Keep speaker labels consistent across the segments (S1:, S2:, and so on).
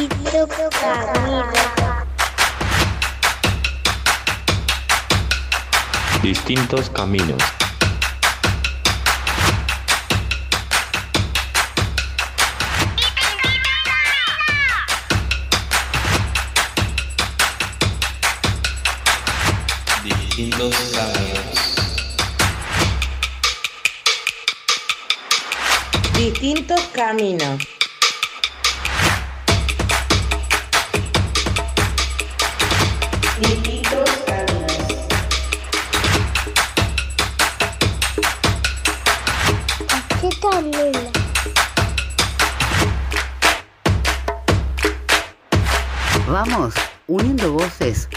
S1: distinto camino.
S2: Distintos caminos. Distintos caminos.
S3: Distintos caminos.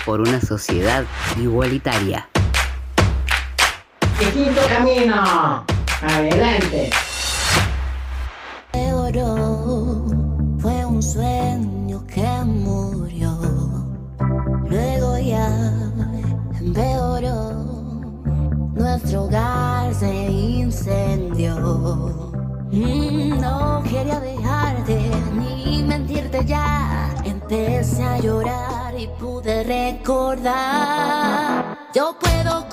S4: Por una sociedad igualitaria.
S3: Distinto camino. Adelante.
S5: oro fue un sueño que murió. Luego ya empeoró. Nuestro hogar se incendió. Mm, No quería dejarte ni mentirte ya. Empecé a llorar pude recordar. Yo puedo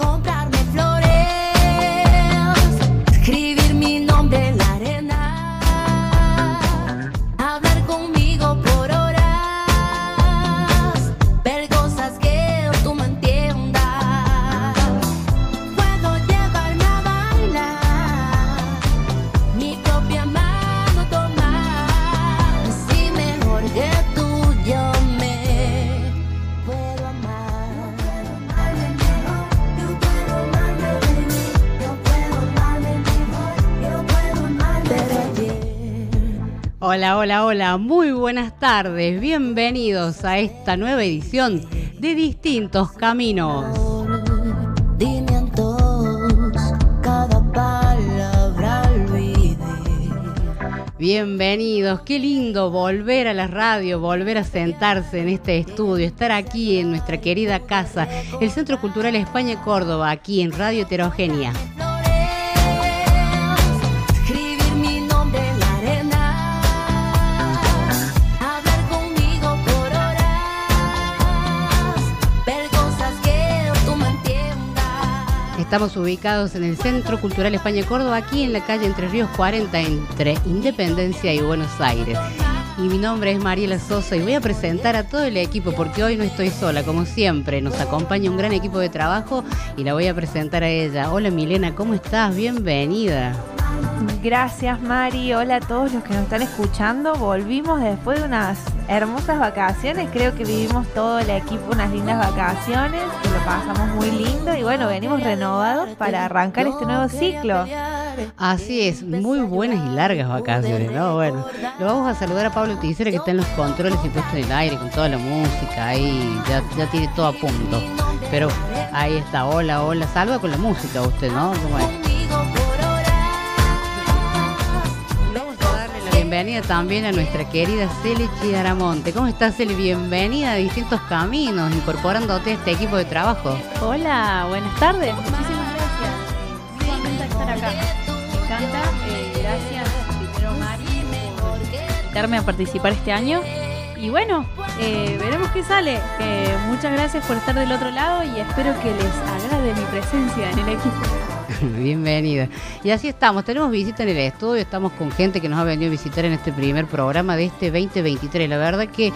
S6: Hola, hola, hola, muy buenas tardes, bienvenidos a esta nueva edición de Distintos Caminos. Bienvenidos, qué lindo volver a la radio, volver a sentarse en este estudio, estar aquí en nuestra querida casa, el Centro Cultural España Córdoba, aquí en Radio Heterogénea. Estamos ubicados en el Centro Cultural España Córdoba, aquí en la calle Entre Ríos 40, entre Independencia y Buenos Aires. Y mi nombre es Mariela Sosa y voy a presentar a todo el equipo porque hoy no estoy sola, como siempre. Nos acompaña un gran equipo de trabajo y la voy a presentar a ella. Hola Milena, ¿cómo estás? Bienvenida.
S7: Gracias Mari, hola a todos los que nos están escuchando. Volvimos después de unas hermosas vacaciones, creo que vivimos todo el equipo unas lindas vacaciones, que lo pasamos muy lindo y bueno, venimos renovados para arrancar este nuevo ciclo.
S6: Así es, muy buenas y largas vacaciones, ¿no? Bueno, lo vamos a saludar a Pablo Ticera que está en los controles y puesto en el aire con toda la música, ahí ya, tiene todo a punto. Pero ahí está, hola, hola, salva con la música usted, ¿no? ¿Cómo bienvenida también a nuestra querida Cele Chidaramonte. ¿Cómo estás, Cele? Bienvenida a Distintos Caminos, incorporándote a este equipo de trabajo.
S8: Hola, buenas tardes. Muchísimas gracias. Muy estar acá. Me encanta. eh, gracias primero Mari por invitarme a participar este año. Y bueno, eh, veremos qué sale. Eh, muchas gracias por estar del otro lado y espero que les agrade mi presencia en el equipo.
S6: Bienvenida. Y así estamos, tenemos visita en el estudio, estamos con gente que nos ha venido a visitar en este primer programa de este 2023. La verdad que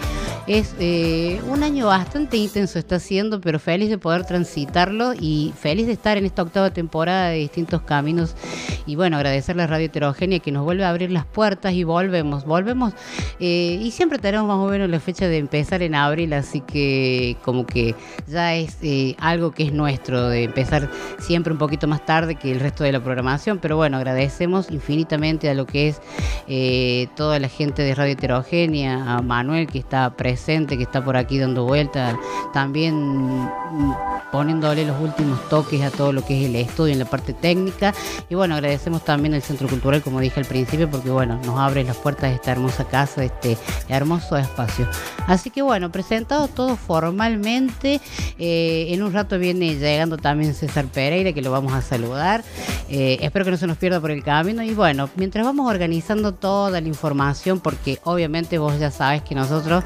S6: es eh, un año bastante intenso está siendo, pero feliz de poder transitarlo y feliz de estar en esta octava temporada de distintos caminos. Y bueno, agradecerle a Radio Heterogénea que nos vuelve a abrir las puertas y volvemos, volvemos. eh, y siempre tenemos más o menos la fecha de empezar en abril, así que como que ya es eh, algo que es nuestro, de empezar siempre un poquito más tarde que el resto de la programación, pero bueno, agradecemos infinitamente a lo que es eh, toda la gente de Radio Heterogénea, a Manuel que está presente, que está por aquí dando vuelta, también mm, poniéndole los últimos toques a todo lo que es el estudio en la parte técnica, y bueno, agradecemos también al Centro Cultural, como dije al principio, porque bueno, nos abre las puertas de esta hermosa casa, de este hermoso espacio. Así que bueno, presentado todo formalmente, eh, en un rato viene llegando también César Pereira, que lo vamos a saludar saludar. Eh, espero que no se nos pierda por el camino. Y bueno, mientras vamos organizando toda la información, porque obviamente vos ya sabes que nosotros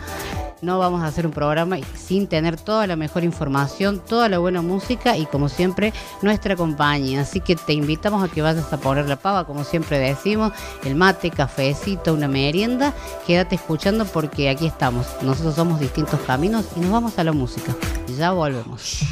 S6: no vamos a hacer un programa sin tener toda la mejor información, toda la buena música y como siempre nuestra compañía. Así que te invitamos a que vayas a poner la pava, como siempre decimos, el mate, cafecito, una merienda. Quédate escuchando porque aquí estamos. Nosotros somos distintos caminos y nos vamos a la música. Ya volvemos.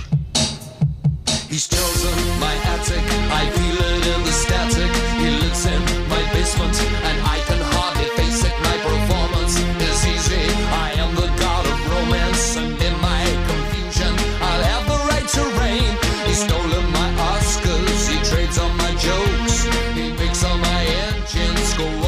S9: He's chosen my attic. I feel it in the static. He lives in my basement, and I can hardly face it. My performance is easy. I am the god of romance, and in my confusion, I'll have the right to reign. He's stolen my Oscars. He trades on my jokes. He makes all my engines go.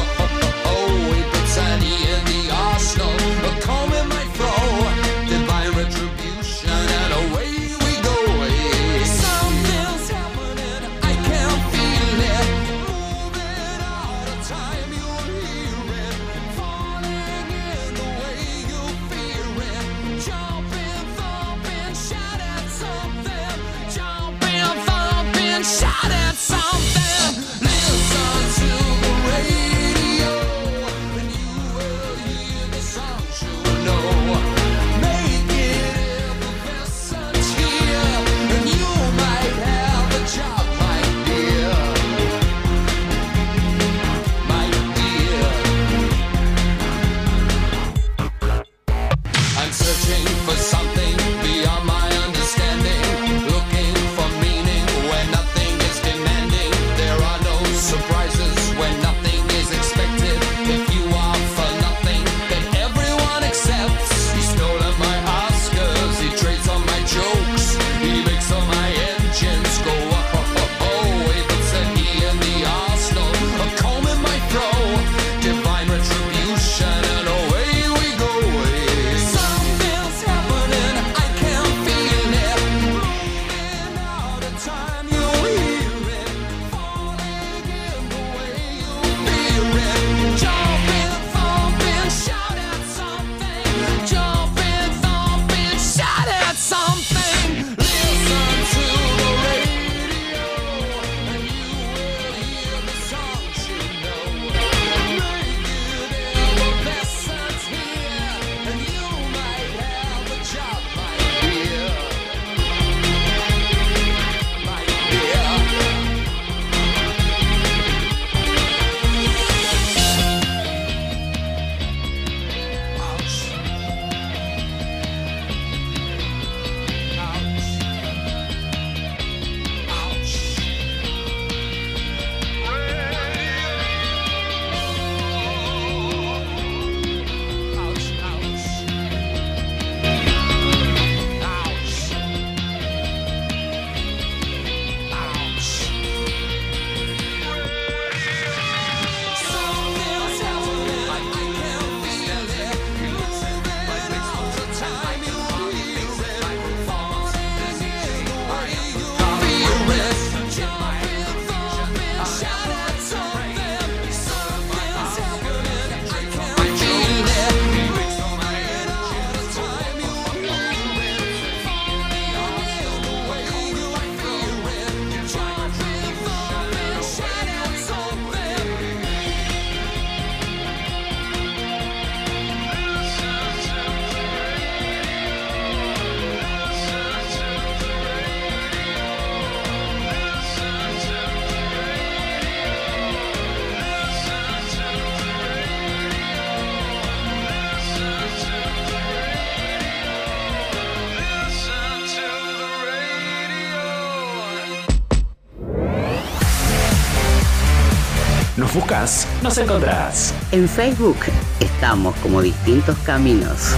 S2: Buscas, nos encontrás.
S4: En Facebook estamos como distintos caminos.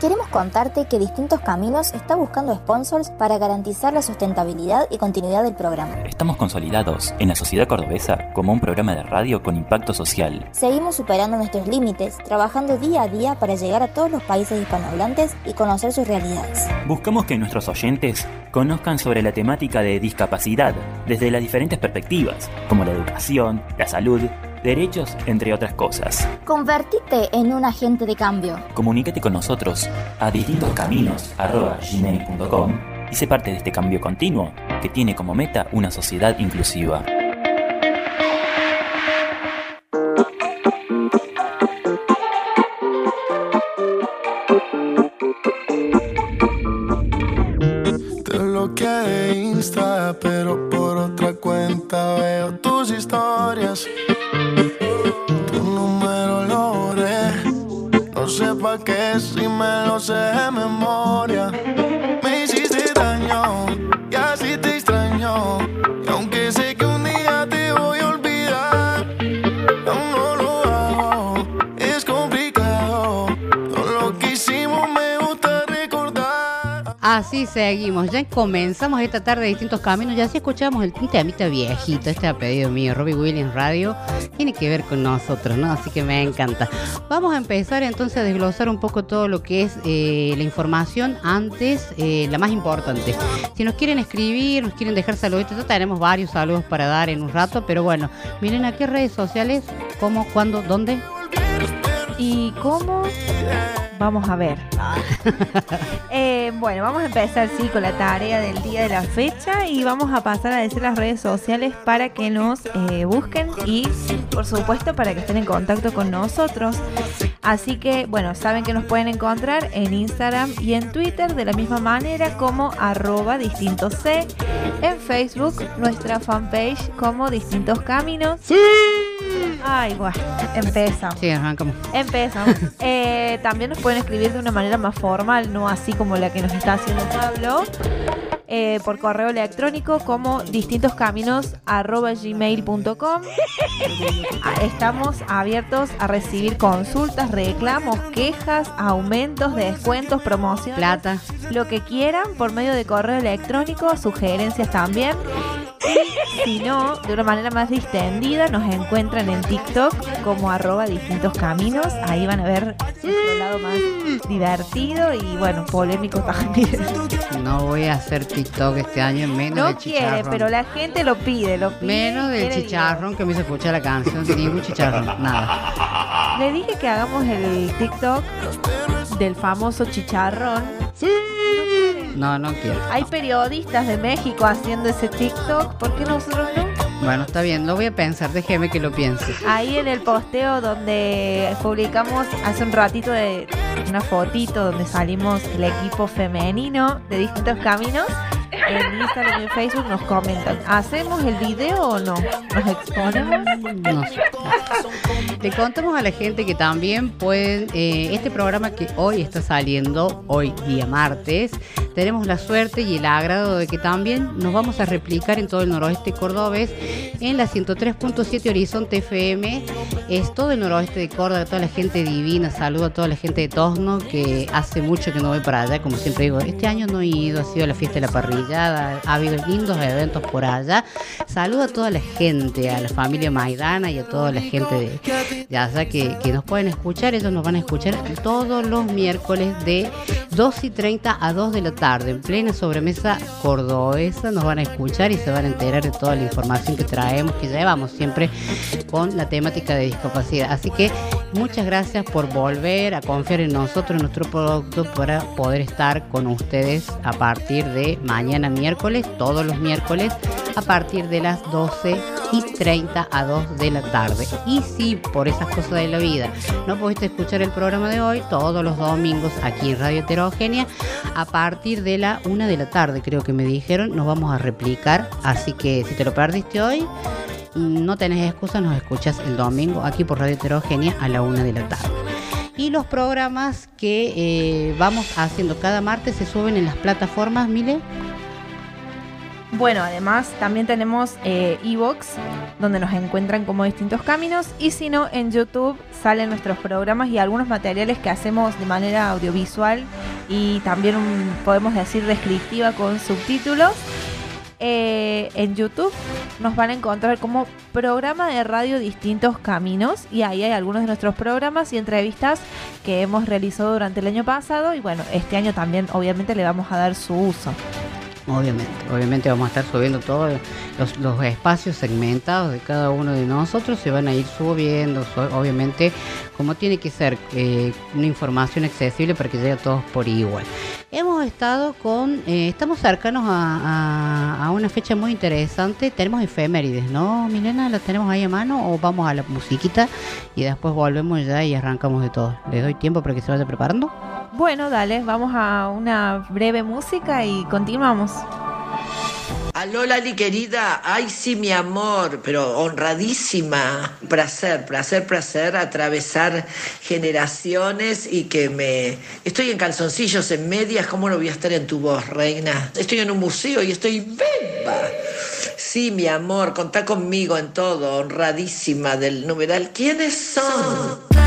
S10: Queremos contarte que Distintos Caminos está buscando sponsors para garantizar la sustentabilidad y continuidad del programa.
S11: Estamos consolidados en la sociedad cordobesa como un programa de radio con impacto social.
S10: Seguimos superando nuestros límites, trabajando día a día para llegar a todos los países hispanohablantes y conocer sus realidades.
S11: Buscamos que nuestros oyentes conozcan sobre la temática de discapacidad desde las diferentes perspectivas, como la educación, la salud, derechos, entre otras cosas.
S10: Convertite en un agente de cambio.
S11: Comunícate con nosotros a distintoscaminos.gmail.com y sé parte de este cambio continuo que tiene como meta una sociedad inclusiva.
S12: Sé qué si me lo sé de memoria.
S6: Seguimos, ya comenzamos esta tarde de distintos caminos, ya así escuchamos el temita viejito, este a pedido mío, Robbie Williams Radio, tiene que ver con nosotros, ¿no? Así que me encanta. Vamos a empezar entonces a desglosar un poco todo lo que es eh, la información antes, eh, la más importante. Si nos quieren escribir, nos quieren dejar saluditos, ya tenemos varios saludos para dar en un rato, pero bueno, miren a qué redes sociales, cómo, cuándo, dónde.
S7: ¿Y cómo? Vamos a ver. Eh, bueno, vamos a empezar sí con la tarea del día de la fecha y vamos a pasar a decir las redes sociales para que nos eh, busquen y por supuesto para que estén en contacto con nosotros. Así que bueno, saben que nos pueden encontrar en Instagram y en Twitter de la misma manera como arroba distintos C, en Facebook nuestra fanpage como distintos caminos. Ay, bueno, empezamos.
S6: Sí, arrancamos.
S7: Empezamos. Eh, también nos pueden escribir de una manera más formal, no así como la que nos está haciendo Pablo. eh, por correo electrónico como distintoscaminos.gmail.com Ah, Estamos abiertos a recibir consultas, reclamos, quejas, aumentos, descuentos, promociones.
S6: Plata.
S7: Lo que quieran por medio de correo electrónico, sugerencias también. Y si no, de una manera más distendida, nos encuentran en TikTok como arroba distintos caminos. Ahí van a ver nuestro lado más divertido y bueno, polémico también.
S6: No voy a hacer TikTok este año, menos
S7: No quiere,
S6: chicharrón.
S7: pero la gente lo pide, lo pide.
S6: Menos del
S7: quiere
S6: chicharrón que me hizo escuchar la canción, ningún chicharrón, nada.
S7: Le dije que hagamos el TikTok del famoso chicharrón.
S6: No, no quiero.
S7: Hay periodistas de México haciendo ese TikTok, ¿por qué nosotros no?
S6: Bueno, está bien, lo voy a pensar, déjeme que lo piense.
S7: Ahí en el posteo donde publicamos hace un ratito de una fotito donde salimos el equipo femenino de distintos caminos. En Instagram y en Facebook nos comentan, ¿hacemos el video o no? ¿Nos exponemos?
S6: No. Le contamos a la gente que también pueden, eh, este programa que hoy está saliendo, hoy día martes, tenemos la suerte y el agrado de que también nos vamos a replicar en todo el noroeste cordobés, en la 103.7 Horizonte FM, es todo el noroeste de Córdoba, toda la gente divina, saludo a toda la gente de Tosno, que hace mucho que no voy para allá, como siempre digo, este año no he ido, ha sido la fiesta de la ha habido lindos eventos por allá, saludo a toda la gente, a la familia Maidana y a toda la gente de, de allá que, que nos pueden escuchar, ellos nos van a escuchar todos los miércoles de 2 y 30 a 2 de la tarde, en plena sobremesa cordobesa, nos van a escuchar y se van a enterar de toda la información que traemos, que llevamos siempre con la temática de discapacidad. Así que muchas gracias por volver a confiar en nosotros, en nuestro producto, para poder estar con ustedes a partir de mañana miércoles, todos los miércoles, a partir de las 12 y 30 a 2 de la tarde. Y si por esas cosas de la vida no pudiste escuchar el programa de hoy, todos los domingos aquí en Radio Heterogénea, a partir de la 1 de la tarde, creo que me dijeron, nos vamos a replicar. Así que si te lo perdiste hoy, no tenés excusa, nos escuchas el domingo aquí por Radio Heterogénea a la 1 de la tarde. Y los programas que eh, vamos haciendo cada martes se suben en las plataformas, Mile.
S7: Bueno, además también tenemos eh, Evox, donde nos encuentran como distintos caminos, y si no, en YouTube salen nuestros programas y algunos materiales que hacemos de manera audiovisual y también podemos decir descriptiva con subtítulos. Eh, en YouTube nos van a encontrar como programa de radio Distintos Caminos y ahí hay algunos de nuestros programas y entrevistas que hemos realizado durante el año pasado y bueno, este año también obviamente le vamos a dar su uso.
S6: Obviamente, obviamente vamos a estar subiendo todos los, los espacios segmentados de cada uno de nosotros, se van a ir subiendo, su- obviamente, como tiene que ser, eh, una información accesible para que llegue a todos por igual. Hemos estado con, eh, estamos cercanos a, a- a una fecha muy interesante, tenemos efemérides, ¿no, Milena? ¿La tenemos ahí a mano o vamos a la musiquita y después volvemos ya y arrancamos de todo? ¿Le doy tiempo para que se vaya preparando?
S7: Bueno, dale, vamos a una breve música y continuamos.
S13: Aló Lali querida, ay sí mi amor, pero honradísima, placer, placer, placer atravesar generaciones y que me... Estoy en calzoncillos, en medias, ¿cómo no voy a estar en tu voz, reina? Estoy en un museo y estoy beba. Sí, mi amor, contá conmigo en todo, honradísima del numeral. ¿Quiénes son?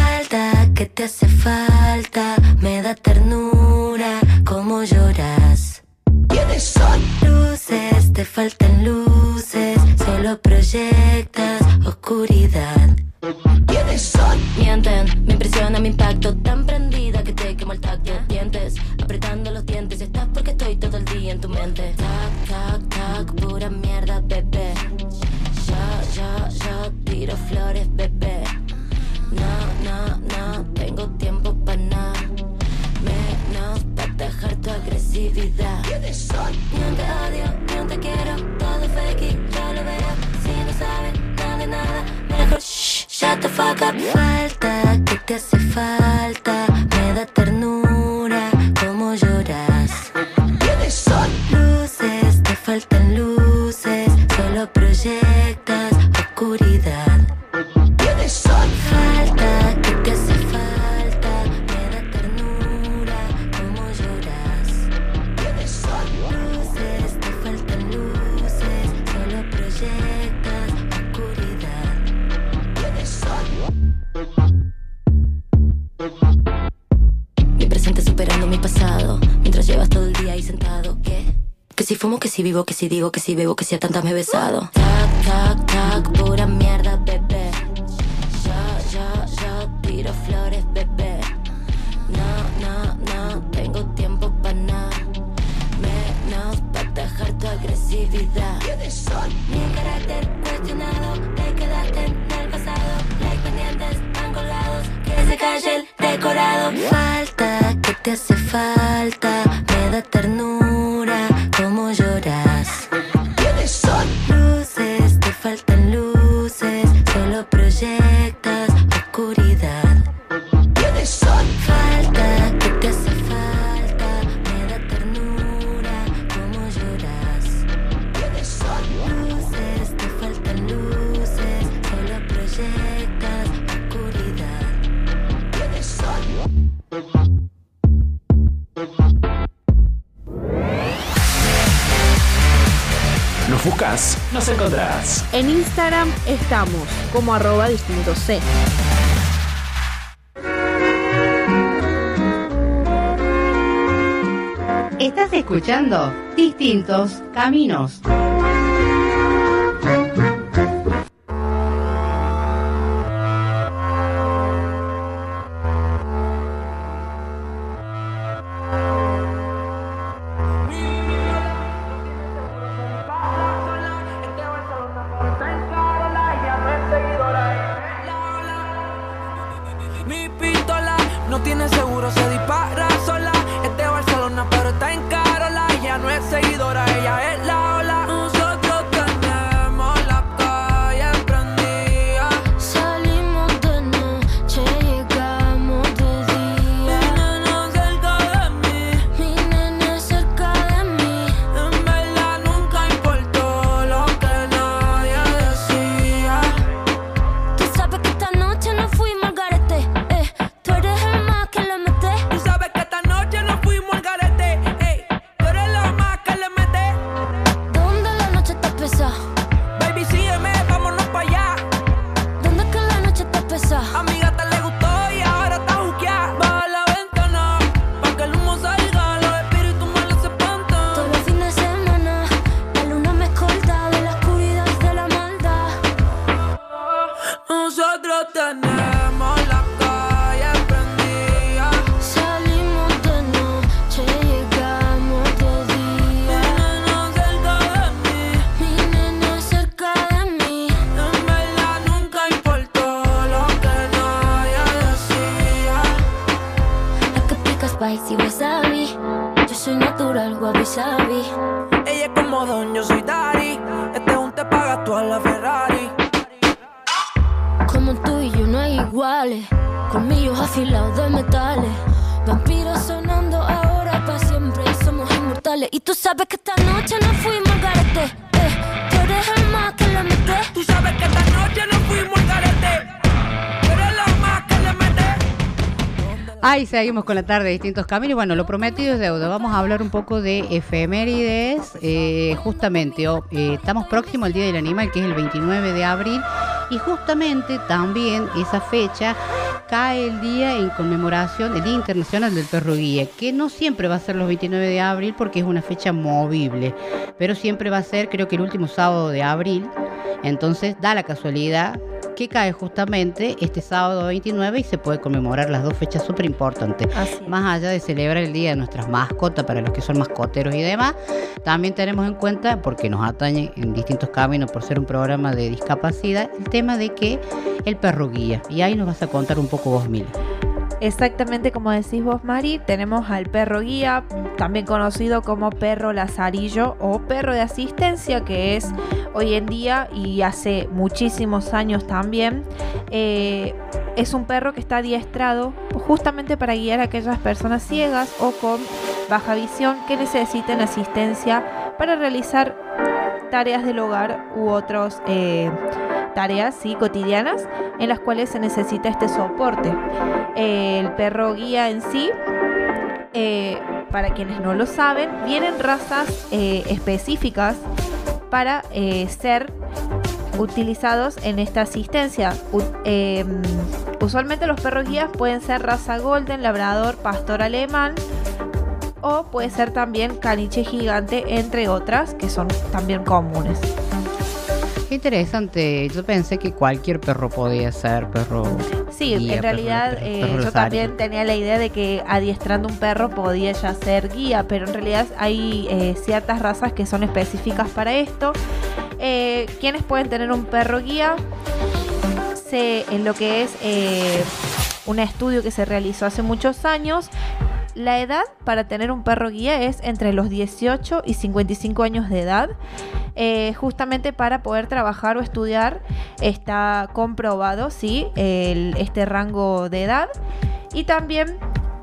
S14: Que te hace falta, me da ternura, como lloras.
S13: ¿Quiénes son?
S14: Luces, te faltan luces, solo proyectas oscuridad.
S13: ¿Quiénes son?
S14: Mienten, me impresiona mi impacto, tan prendida que te quemo el tacto. Dientes, apretando los dientes, estás porque estoy todo el día en tu mente. Tac, tac, tac, pura mierda, bebé. Ya, ya, ya, tiro flores, bebé. No, no, no, tengo tiempo para nada. Menos para dejar tu agresividad.
S13: ¿Quiénes son?
S14: Ni un te odio, un te quiero, todo fake y yo lo veo. Si no saben nada de nada, mejor shh, shut the fuck up. Falta, que te hace falta, me da ternura, si fumo, que si vivo, que si digo, que si bebo, que si a tantas me he besado. Tac, tac, tac, pura mierda, como
S15: arroba distinto C.
S6: Estás escuchando Distintos Caminos.
S14: Iguales. Colmillos afilados de metales. Vampiros sonando ahora para siempre. Somos inmortales. Y tú sabes que esta noche nos fuimos al garete. Eh, tú eres el más que le meté.
S16: Tú sabes que esta noche nos fuimos al garete.
S6: Ahí seguimos con la tarde de distintos caminos. Bueno, lo prometido es deuda. Vamos a hablar un poco de efemérides. Eh, justamente, oh, eh, estamos próximos al Día del Animal, que es el 29 de abril. Y justamente también esa fecha cae el día en conmemoración del Día Internacional del Perro Guía, que no siempre va a ser los 29 de abril porque es una fecha movible, pero siempre va a ser creo que el último sábado de abril. Entonces da la casualidad que cae justamente este sábado 29 y se puede conmemorar las dos fechas súper importantes. Más allá de celebrar el Día de nuestras mascotas para los que son mascoteros y demás, también tenemos en cuenta, porque nos atañe en distintos caminos por ser un programa de discapacidad, el tema de que el perro guía. Y ahí nos vas a contar un poco vos, Mila.
S7: Exactamente como decís vos, Mari, tenemos al perro guía, también conocido como perro lazarillo o perro de asistencia, que es hoy en día y hace muchísimos años también. eh, es un perro que está adiestrado justamente para guiar a aquellas personas ciegas o con baja visión que necesiten asistencia para realizar tareas del hogar u otras tareas ¿sí? cotidianas en las cuales se necesita este soporte. El perro guía en sí, eh, para quienes no lo saben, vienen razas eh, específicas para eh, ser utilizados en esta asistencia. Eh, usualmente los perros guías pueden ser raza golden, labrador, pastor alemán o puede ser también caniche gigante, entre otras que son también comunes.
S6: Qué interesante. Yo pensé que cualquier perro podía ser perro.
S7: Sí,
S6: guía,
S7: en realidad
S6: perro-
S7: eh,
S6: perro
S7: yo también tenía la idea de que adiestrando un perro podía ya ser guía, pero en realidad hay eh, ciertas razas que son específicas para esto. Eh, ¿Quiénes pueden tener un perro guía? Se, en lo que es eh, un estudio que se realizó hace muchos años, la edad para tener un perro guía es entre los 18 y 55 años de edad. Eh, justamente para poder trabajar o estudiar está comprobado, sí, este rango de edad. Y también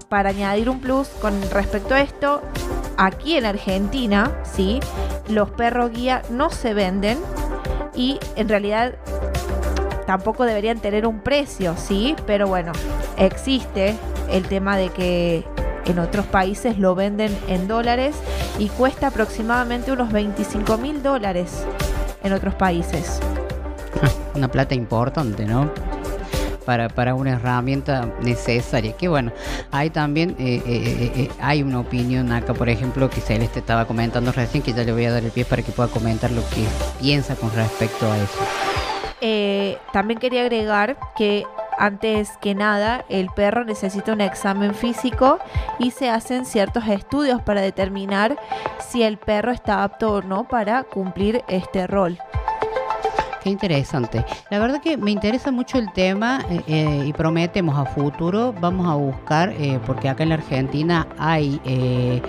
S7: para añadir un plus con respecto a esto, aquí en Argentina, sí, los perros guía no se venden y en realidad tampoco deberían tener un precio, sí, pero bueno, existe el tema de que en otros países lo venden en dólares y cuesta aproximadamente unos 25 mil dólares en otros países.
S6: Una plata importante, ¿no? Para, para una herramienta necesaria. Que bueno, hay también, eh, eh, eh, hay una opinión acá, por ejemplo, que Celeste estaba comentando recién, que ya le voy a dar el pie para que pueda comentar lo que piensa con respecto a eso.
S7: También quería agregar que antes que nada el perro necesita un examen físico y se hacen ciertos estudios para determinar si el perro está apto o no para cumplir este rol.
S6: Qué interesante. La verdad que me interesa mucho el tema eh, eh, y prometemos a futuro, vamos a buscar, eh, porque acá en la Argentina hay eh,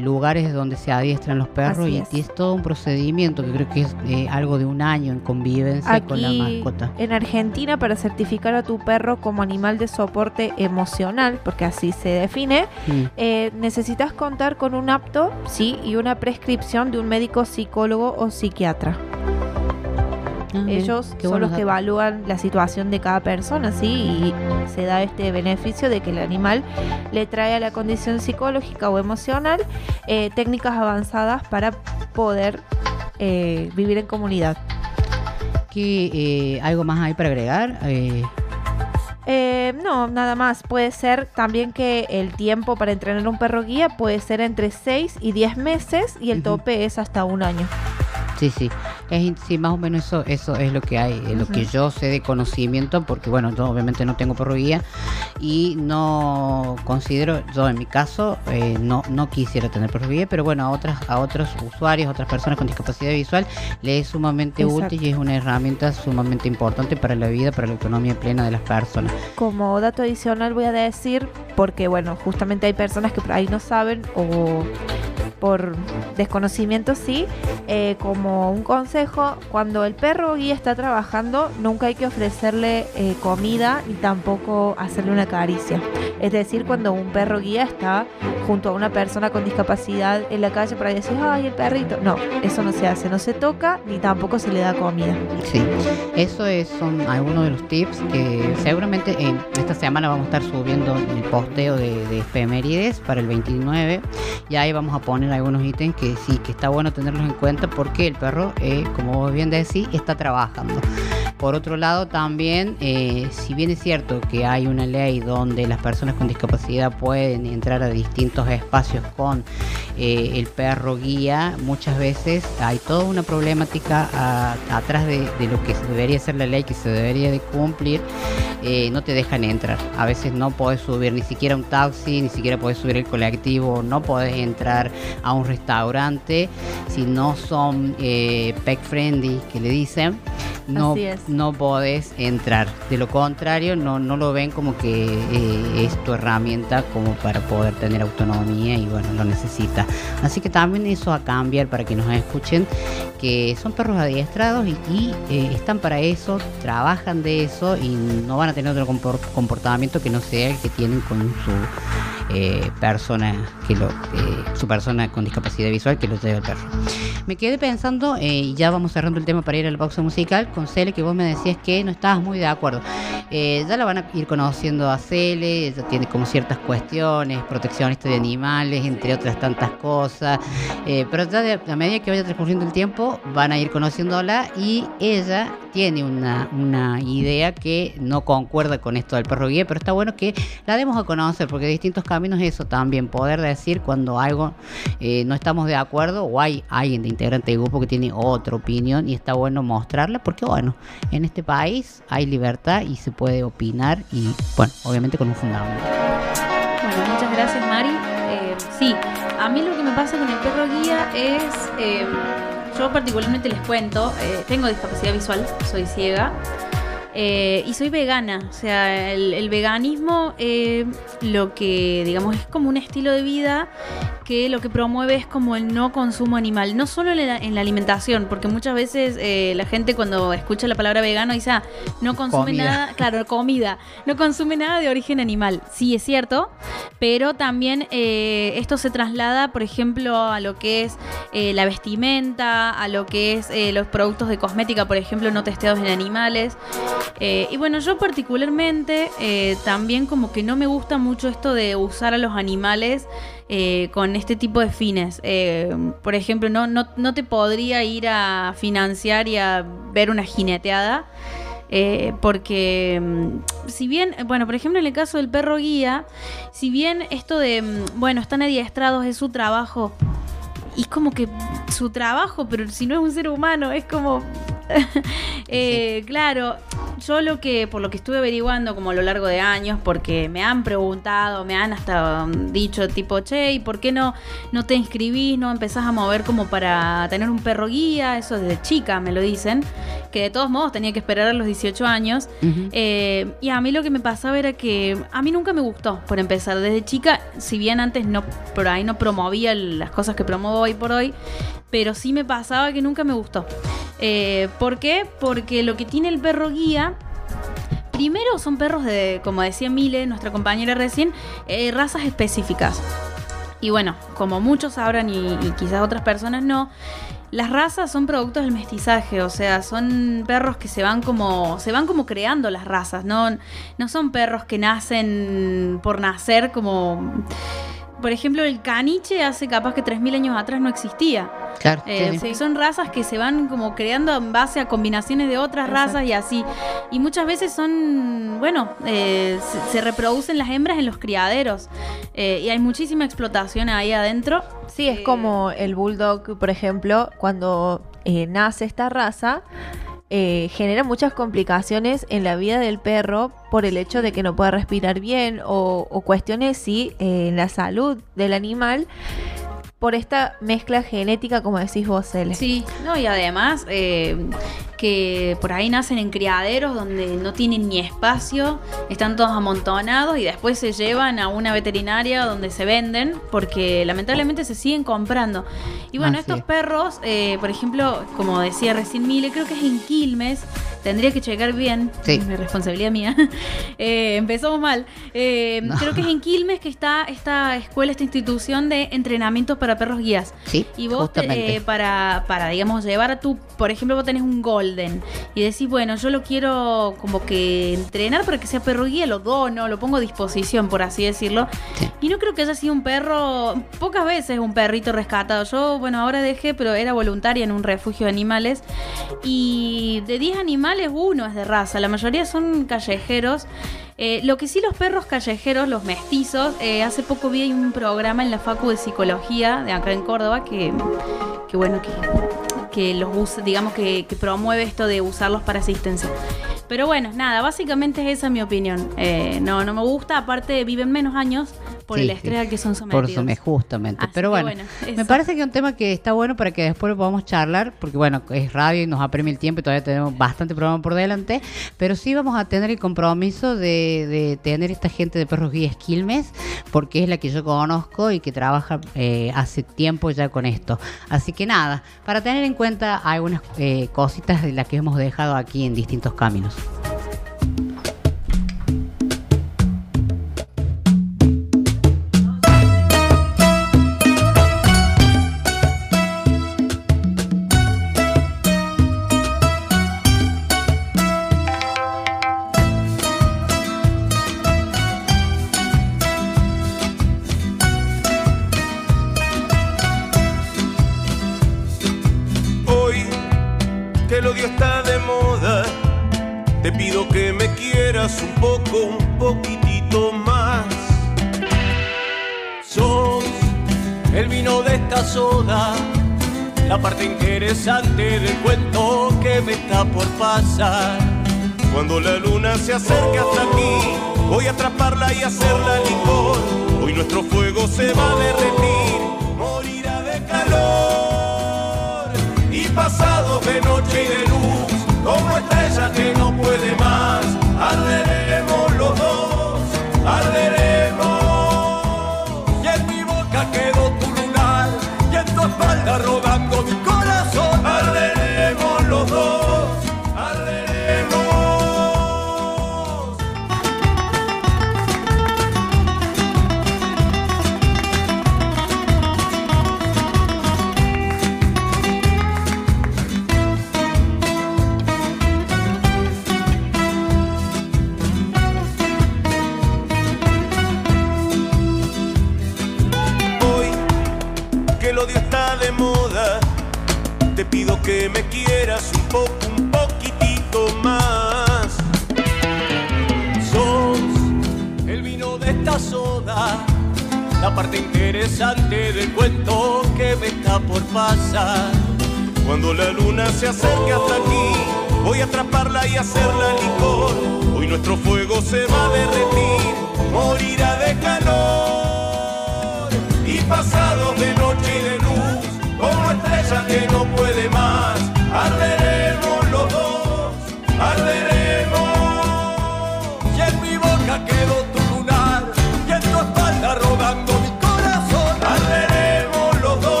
S6: lugares donde se adiestran los perros y,
S7: es.
S6: y es todo un procedimiento que creo que es algo de un año en convivencia con la mascota.
S7: en Argentina para certificar a tu perro como animal de soporte emocional, porque así se define,
S6: Mm.
S7: necesitas contar con un apto, sí, y una prescripción de un médico psicólogo o psiquiatra.
S6: Ah.
S7: Ellos son los que evalúan la situación de cada persona, ¿sí? Y se da este beneficio de que el animal le trae a la condición psicológica o emocional eh, técnicas avanzadas para poder eh, vivir en comunidad.
S6: ¿Qué, eh, ¿Algo más hay para agregar? Eh,
S7: Eh, no, nada más. Puede ser también que el tiempo para entrenar un perro guía puede ser entre 6 y 10 meses y el tope es hasta un año.
S6: Sí, sí. Es, sí, más o menos eso, eso es lo que hay, lo que yo sé de conocimiento, porque bueno, yo obviamente no tengo perro guía y no considero, yo en mi caso, eh, no, no quisiera tener perro guía, pero bueno, a otras, a otros usuarios, otras personas con discapacidad visual, le es sumamente
S7: Exacto.
S6: útil y es una herramienta sumamente importante para la vida, para la autonomía plena de las personas.
S7: Como dato adicional voy a decir porque bueno, justamente hay personas que por ahí no saben o por desconocimiento sí, eh, como un consejo, cuando el perro guía está trabajando, nunca hay que ofrecerle eh, comida ni tampoco hacerle una caricia. Es decir, cuando un perro guía está junto a una persona con discapacidad en la calle para decir, ay, el perrito. No, eso no se hace, no se toca ni tampoco se le da comida.
S6: Sí, eso es, son algunos de los tips que seguramente en esta semana vamos a estar subiendo el posteo de, de efemérides para el 29 y ahí vamos a poner algunos ítems que sí, que está bueno tenerlos en cuenta porque el perro, eh, como vos bien decís, está trabajando. Por otro lado, también, eh, si bien es cierto que hay una ley donde las personas con discapacidad pueden entrar a distintos espacios con eh, el perro guía, muchas veces hay toda una problemática atrás de, lo que debería ser la ley, que se debería de cumplir, no te dejan entrar. A veces no podés subir ni siquiera un taxi, ni siquiera podés subir el colectivo, no podés entrar a un restaurante si no son eh, pet friendly, que le dicen. No, no podés entrar. De lo contrario, no, no lo ven como que eh, es tu herramienta como para poder tener autonomía y bueno, lo necesita. Así que también eso a cambiar para que nos escuchen, que son perros adiestrados y, y, eh, están para eso, trabajan de eso y no van a tener otro compor- comportamiento que no sea el que tienen con su eh, persona que lo, eh, su persona con discapacidad visual que lo lleva el perro. Me quedé pensando, eh, y ya vamos cerrando el tema para ir a la pausa musical, con Cele, que vos me decías que no estabas muy de acuerdo. Eh, ya la van a ir conociendo a Cele, ella tiene como ciertas cuestiones, proteccionista de animales, entre otras tantas cosas, pero ya de- a medida que vaya transcurriendo el tiempo van a ir conociéndola y ella tiene una, una idea que no concuerda con esto del perro guía, pero está bueno que la demos a conocer, porque distintos caminos es eso también, poder decir cuando algo eh, no estamos de acuerdo o hay alguien de integrante del grupo que tiene otra opinión y está bueno mostrarla, porque bueno, en este país hay libertad y se puede opinar y bueno, obviamente con un fundamento.
S8: Bueno, muchas gracias Mari. Eh, sí, a mí lo que me pasa con el perro guía es, eh, yo particularmente les cuento, eh, tengo discapacidad visual, soy ciega. Eh, y soy vegana, o sea, el, el veganismo eh, lo que, digamos, es como un estilo de vida que lo que promueve es como el no consumo animal, no solo en la, en la alimentación, porque muchas veces eh, la gente cuando escucha la palabra vegano dice, ah, no consume
S6: Comida.
S8: nada, claro, comida, no consume nada de origen animal. Sí, es cierto, pero también eh, esto se traslada, por ejemplo, a lo que es eh, la vestimenta, a lo que es eh, los productos de cosmética, por ejemplo, no testeados en animales. Eh, y bueno, yo particularmente eh, también como que no me gusta mucho esto de usar a los animales eh, con este tipo de fines. Por ejemplo, no, no, no te podría ir a financiar y a ver una jineteada. porque mm, si bien, bueno, por ejemplo en el caso del perro guía, si bien esto de, mm, bueno, están adiestrados, es su trabajo, y es como que su trabajo, pero si no es un ser humano, es como... Eh, Claro, yo lo que, por lo que estuve averiguando como a lo largo de años, porque me han preguntado, me han hasta dicho tipo, che, ¿y por qué no, no te inscribís, no empezás a mover como para tener un perro guía? Eso desde chica me lo dicen, que de todos modos tenía que esperar a los 18 años. Eh, y a mí lo que me pasaba era que a mí nunca me gustó, por empezar. Desde chica, si bien antes no por ahí no promovía las cosas que promuevo hoy por hoy, pero sí me pasaba que nunca me gustó. Eh, ¿Por qué? Porque lo que tiene el perro guía. Primero son perros de, como decía Mile, nuestra compañera recién, eh, razas específicas. Y bueno, como muchos sabrán y, y quizás otras personas no, las razas son productos del mestizaje, o sea, son perros que se van como se van como creando las razas, no no son perros que nacen por nacer como por ejemplo, el caniche hace capaz que 3.000 años atrás no existía.
S6: Claro,
S8: Eh,
S6: sí,
S8: Son razas que se van como creando en base a combinaciones de otras razas y así. Y muchas veces son, bueno, eh, se, se reproducen las hembras en los criaderos. Eh, y hay muchísima explotación ahí adentro.
S7: Sí, es como el bulldog, por ejemplo, cuando eh, nace esta raza, eh, genera muchas complicaciones en la vida del perro por el hecho de que no pueda respirar bien o, cuestiones, sí, eh, en la salud del animal por esta mezcla genética, como decís vos, Cele.
S8: Sí, no, y además eh, que por ahí nacen en criaderos donde no tienen ni espacio, están todos amontonados y después se llevan a una veterinaria donde se venden porque lamentablemente se siguen comprando. Y bueno,
S17: Ah,
S8: estos
S17: sí.
S8: perros, eh, por ejemplo, como decía recién Mile, creo que es en Quilmes, tendría que checar bien,
S17: Sí.
S8: es responsabilidad mía. Eh, empezamos mal.
S17: No.
S8: Creo que es en Quilmes que está esta escuela, esta institución de entrenamientos para perros guías.
S17: Sí,
S8: Y vos, te- eh, para, para, digamos, llevar a tu, por ejemplo, vos tenés un golden y decís, bueno, yo lo quiero como que entrenar para que sea perro guía, lo dono, lo pongo a disposición, por así decirlo. Y no creo que haya sido un perro, pocas veces un perrito rescatado. Yo, bueno, ahora dejé, pero era voluntaria en un refugio de animales. Y de 10 animales, uno es de raza, la mayoría son callejeros. Eh, lo que sí los perros callejeros, los mestizos, eh, hace poco vi un programa en la Facu de Psicología de acá en Córdoba que, que bueno, que, los usa, digamos que promueve esto de usarlos para asistencia. Pero bueno, nada, básicamente es esa mi opinión. Eh, no, no me gusta, aparte viven menos años por
S17: Sí,
S8: el
S17: sí.
S8: estrés al que son
S17: Por
S8: sometidos.
S17: eso me justamente.
S8: Así
S17: Pero bueno,
S8: bueno,
S17: me parece que es un tema que está bueno para que después lo podamos charlar, porque bueno, es radio y nos apremia el tiempo y todavía tenemos bastante programa por delante, pero sí vamos a tener el compromiso de, de tener esta gente de perros guías Quilmes, porque es la que yo conozco y que trabaja eh, hace tiempo ya con esto. Así que nada, para tener en cuenta algunas eh, cositas de las que hemos dejado aquí en distintos caminos.
S2: Gracias.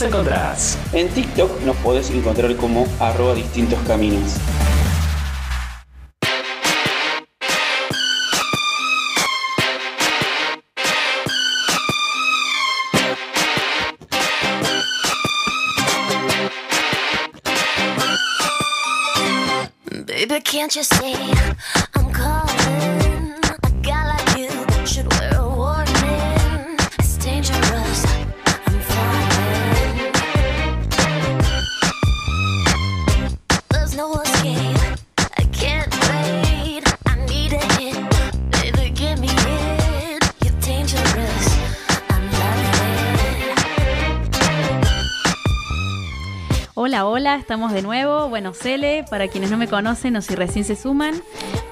S2: Nos encontrarás.
S18: En TikTok nos podés encontrar como arroba distintos caminos.
S8: Estamos de nuevo. Bueno, Cele, para quienes no me conocen o si recién se suman.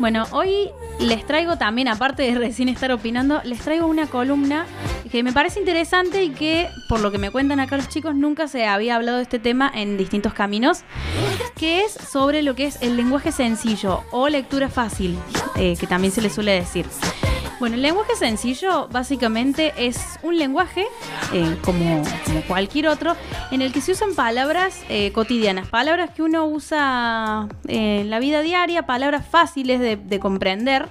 S8: Bueno, hoy les traigo también, aparte de recién estar opinando, les traigo una columna que me parece interesante y que, por lo que me cuentan acá los chicos, nunca se había hablado de este tema en distintos caminos, que es sobre lo que es el lenguaje sencillo o lectura fácil, eh, que también se le suele decir. Bueno, el lenguaje sencillo básicamente es un lenguaje, eh, como, cualquier otro, en el que se usan palabras eh, cotidianas, palabras que uno usa eh, en la vida diaria, palabras fáciles de, de comprender.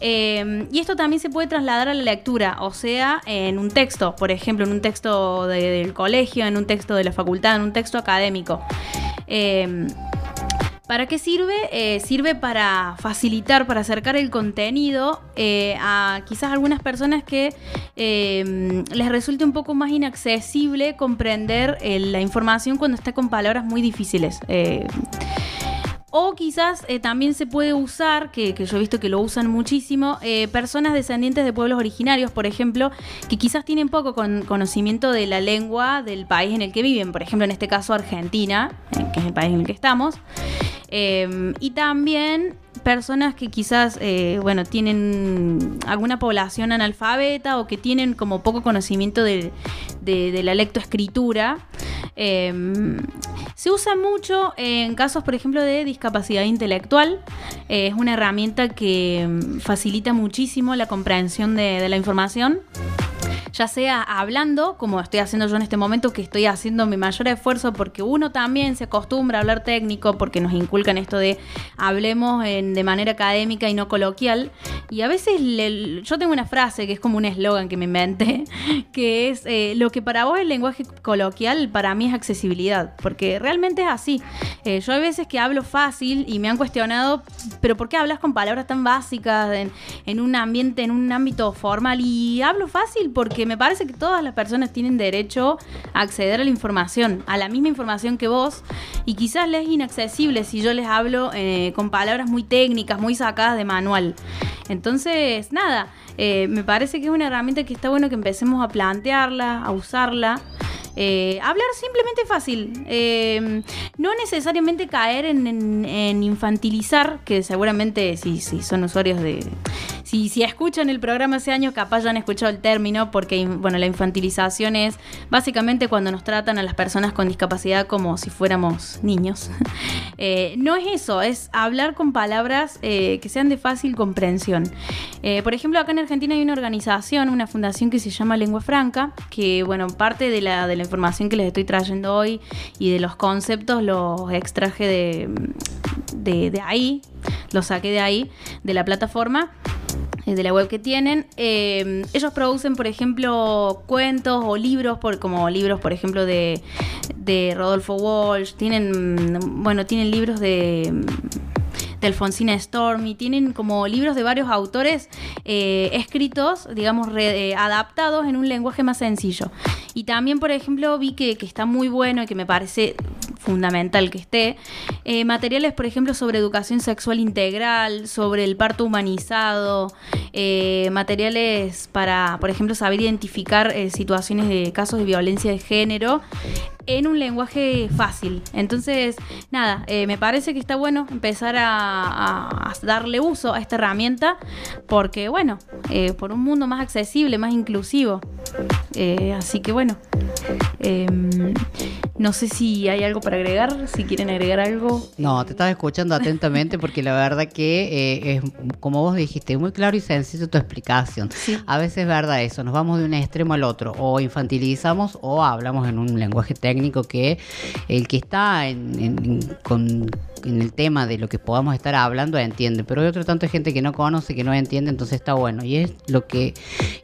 S8: Eh, y esto también se puede trasladar a la lectura, o sea, en un texto, por ejemplo, en un texto de- del colegio, en un texto de la facultad, en un texto académico. Eh, ¿Para qué sirve? Eh, sirve para facilitar, para acercar el contenido eh, a quizás algunas personas que eh, les resulte un poco más inaccesible comprender eh, la información cuando está con palabras muy difíciles. O quizás también se puede usar, que, yo he visto que lo usan muchísimo, personas descendientes de pueblos originarios, por ejemplo, que quizás tienen poco con- conocimiento de la lengua del país en el que viven. Por ejemplo, en este caso Argentina, que es el país en el que estamos. Eh, y también personas que quizás, eh, bueno, tienen alguna población analfabeta o que tienen como poco conocimiento de, de- la lectoescritura. Eh, se usa mucho en casos, por ejemplo, de discapacidad intelectual. Eh, es una herramienta que mm, facilita muchísimo la comprensión de la información ya sea hablando, como estoy haciendo yo en este momento, que estoy haciendo mi mayor esfuerzo porque uno también se acostumbra a hablar técnico, porque nos inculcan esto de hablemos en- de manera académica y no coloquial. Y a veces le- yo tengo una frase que es como un eslogan que me inventé, que es eh, lo que para vos es lenguaje coloquial, para mí es accesibilidad, porque realmente es así. Eh, yo hay veces que hablo fácil y me han cuestionado, pero ¿por qué hablas con palabras tan básicas en, en un ambiente, en un ámbito formal? Y hablo fácil porque me parece que todas las personas tienen derecho a acceder a la información, a la misma información que vos, y quizás les es inaccesible si yo les hablo eh, con palabras muy técnicas, muy sacadas de manual. Entonces, nada, eh, me parece que es una herramienta que está bueno que empecemos a plantearla, a usarla. Eh, hablar simplemente fácil. Eh, no necesariamente caer en, infantilizar, que seguramente si, son usuarios de... Si, escuchan el programa hace años, capaz ya han escuchado el término, porque bueno, la infantilización es básicamente cuando nos tratan a las personas con discapacidad como si fuéramos niños. No es eso, es hablar con palabras que sean de fácil comprensión. Por ejemplo, acá en Argentina hay una organización, una fundación que se llama Lengua Franca, que bueno, parte de la, de la información que les estoy trayendo hoy y de los conceptos los extraje de, de, ahí, los saqué de ahí, de la plataforma eh, de la web que tienen. Eh, ellos producen, por ejemplo, cuentos o libros, por, como libros, por ejemplo, de, de Rodolfo Walsh. Tienen, mm, bueno, tienen libros de de Alfonsina Storm y tienen como libros de varios autores eh, escritos, digamos, re- eh, adaptados en un lenguaje más sencillo. Y también, por ejemplo, vi que, está muy bueno y que me parece fundamental que esté, eh, materiales, por ejemplo, sobre educación sexual integral, sobre el parto humanizado, materiales para, por ejemplo, saber identificar situaciones de casos de violencia de género en un lenguaje fácil. Entonces, nada, eh, me parece que está bueno empezar a, darle uso a esta herramienta porque, bueno, eh, por un mundo más accesible, más inclusivo. Eh, así que, bueno, eh, No sé si hay algo para agregar, si quieren agregar algo.
S6: No, te estaba escuchando atentamente porque la verdad que eh, es, como vos dijiste, muy claro y sencillo tu explicación. A veces es verdad eso, nos vamos de un extremo al otro, o infantilizamos o hablamos en un lenguaje técnico que el que está en, en- con en el tema de lo que podamos estar hablando entiende, pero hay otro tanto de gente que no conoce, que no entiende, entonces está bueno. Y es lo que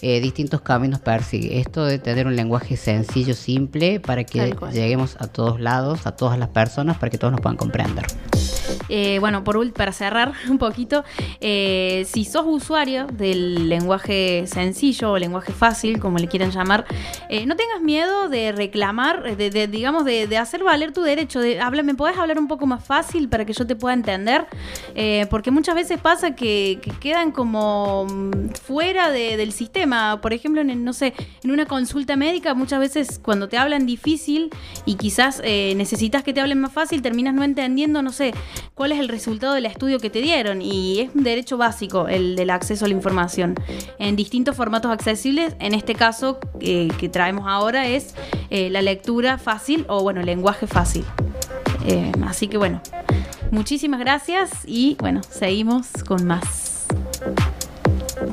S6: eh, distintos caminos persigue. Esto de tener un lenguaje sencillo, simple, para que
S8: cual.
S6: A todos lados, a todas las personas, para que todos nos puedan comprender.
S8: Eh, bueno, por para cerrar un poquito, eh, si sos usuario del lenguaje sencillo o lenguaje fácil, como le quieran llamar, eh, no tengas miedo de reclamar, de, digamos, de, hacer valer tu derecho. De, ¿Me podés hablar un poco más fácil para que yo te pueda entender? Eh, porque muchas veces pasa que, que quedan como mm, fuera de- del sistema. Por ejemplo, en, no sé, en una consulta médica, muchas veces cuando te hablan difícil y quizás necesitas que te hablen más fácil, terminas no entendiendo, no sé, cuál es el resultado del estudio que te dieron. Y es un derecho básico el del acceso a la información en distintos formatos accesibles. En este caso eh, que traemos ahora es eh, la lectura fácil o, bueno, lenguaje fácil. Eh, así que, bueno, muchísimas gracias y, bueno, seguimos con más.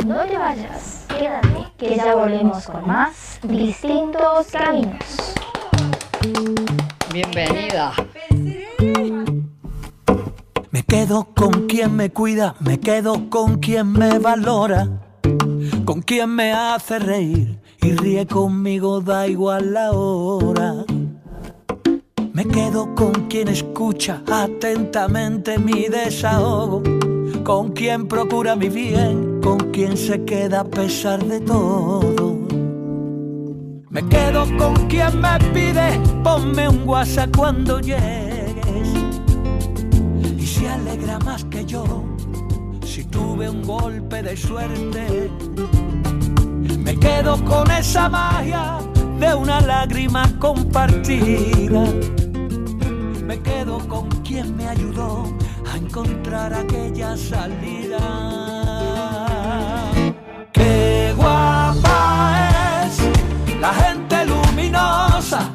S10: No te vayas, quédate, que ya volvemos con más distintos caminos.
S6: Bienvenida.
S19: Me quedo con quien me cuida, me quedo con quien me valora, con quien me hace reír y ríe conmigo, da igual la hora. Me quedo con quien escucha atentamente mi desahogo, con quien procura mi bien, con quien se queda a pesar de todo. Me quedo con quien me pide, ponme un WhatsApp cuando se más que yo si tuve un golpe de suerte. Me quedo con esa magia de una lágrima compartida. Me quedo con quien me ayudó a encontrar aquella salida. Qué guapa es la gente luminosa,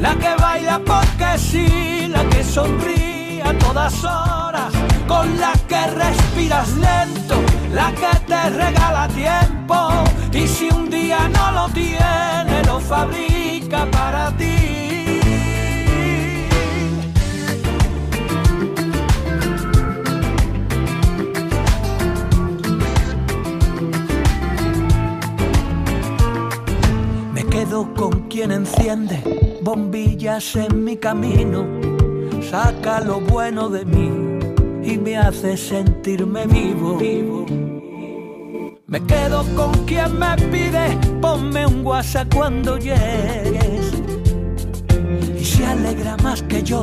S19: la que baila porque sí, la que sonríe a todas horas, con la que respiras lento, la que te regala tiempo y si un día no lo tiene, lo fabrica para ti. Me quedo con quien enciende bombillas en mi camino, saca lo bueno de mí y me hace sentirme vivo. Me quedo con quien me pide, ponme un WhatsApp cuando llegues. Y se alegra más que yo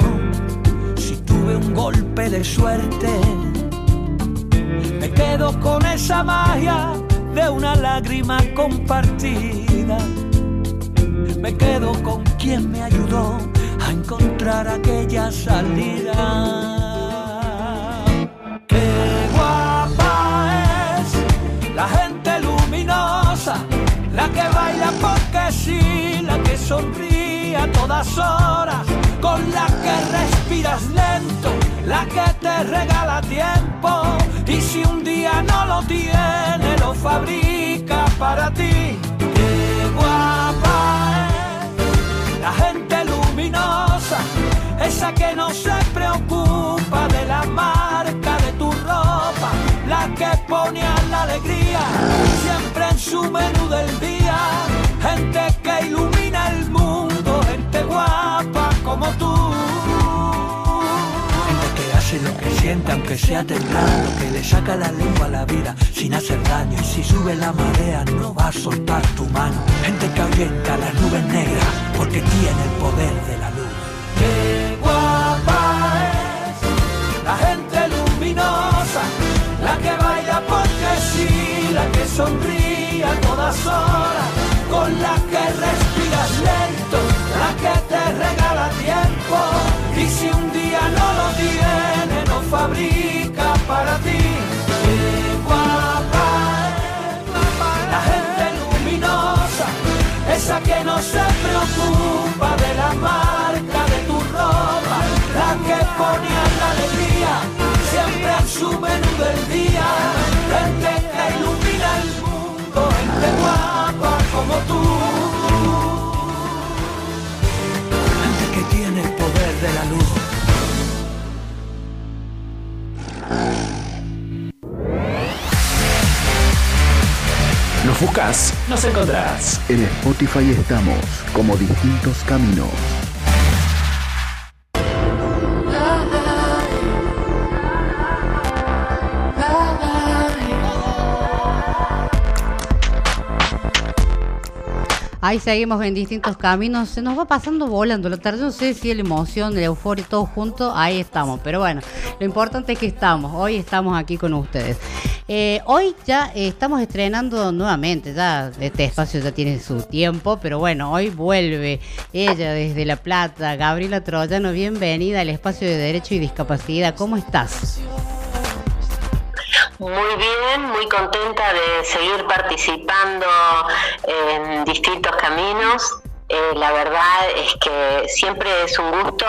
S19: si tuve un golpe de suerte. Me quedo con esa magia de una lágrima compartida. Me quedo con quien me ayudó a encontrar aquella salida. Todas horas, con la que respiras lento, la que te regala tiempo y si un día no lo tiene, lo fabrica para ti. Qué guapa es la gente luminosa, esa que no se preocupa de la marca de tu ropa, la que pone a la alegría siempre en su menú del día, gente que ilumina el mundo, como tú. Gente que hace lo que siente aunque sea temprano, que le saca la lengua a la vida sin hacer daño y si sube la marea no va a soltar tu mano. Gente que ahuyenta las nubes negras porque tiene el poder de la luz. Qué guapa es la gente luminosa, la que baila porque sí, la que sonríe a todas horas, con la que respiras lento, la que te regala esa que no se preocupa de la marca de ponían la alegría siempre en su menú del día. Gente que ilumina el mundo, gente guapa como tú. Gente que tiene el poder de la luz.
S2: Nos buscas, nos encontrás.
S20: En Spotify estamos como distintos caminos.
S6: Ahí seguimos en distintos caminos. Se nos va pasando volando la tarde. No sé si la emoción, la euforia, todo junto. Ahí estamos. Pero bueno, lo importante es que estamos. Hoy estamos aquí con ustedes. Eh, hoy ya estamos estrenando nuevamente. Ya este espacio ya tiene su tiempo. Pero bueno, hoy vuelve ella desde La Plata. Gabriela Troyano, bienvenida al espacio de Derecho y Discapacidad. ¿Cómo estás?
S21: Muy bien, muy contenta de seguir participando en distintos caminos. Eh, la verdad es que siempre es un gusto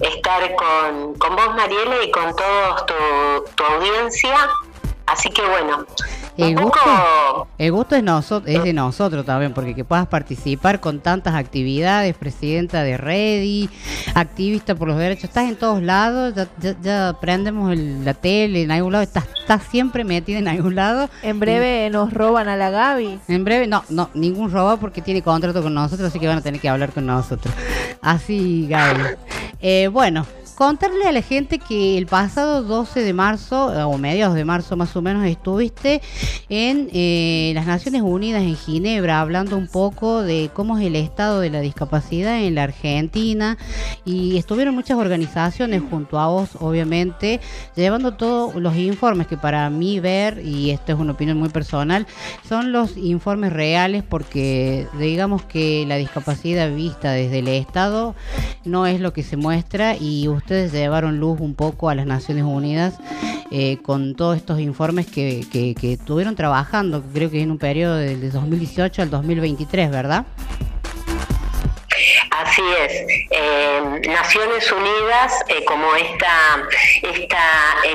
S21: estar con, con vos, Mariela, y con toda tu, tu audiencia. Así que bueno,
S6: El gusto, el gusto es, noso- es de nosotros también, porque que puedas participar con tantas actividades, presidenta de Redi, activista por los derechos, estás en todos lados, ya, ya- ya prendemos el- la tele en algún lado, estás, estás siempre metida en algún lado.
S7: En breve nos roban a la Gaby.
S6: En breve, no, no, ningún robo porque tiene contrato con nosotros, así que van a tener que hablar con nosotros. Así, Gaby. Eh, bueno, contarle a la gente que el pasado 12 de marzo, eh, o mediados de marzo más o menos, estuviste en eh, las Naciones Unidas en Ginebra hablando un poco de cómo es el estado de la discapacidad en la Argentina. Y estuvieron muchas organizaciones junto a vos, obviamente, llevando todos los informes que para mí ver, y esto es una opinión muy personal, son los informes reales porque digamos que la discapacidad vista desde el Estado no es lo que se muestra y ustedes llevaron luz un poco a las Naciones Unidas eh, con todos estos informes que, que, que estuvieron trabajando, creo que en un periodo del 2018 al 2023, ¿verdad?
S21: Así es. Eh, Naciones Unidas, eh, como esta, esta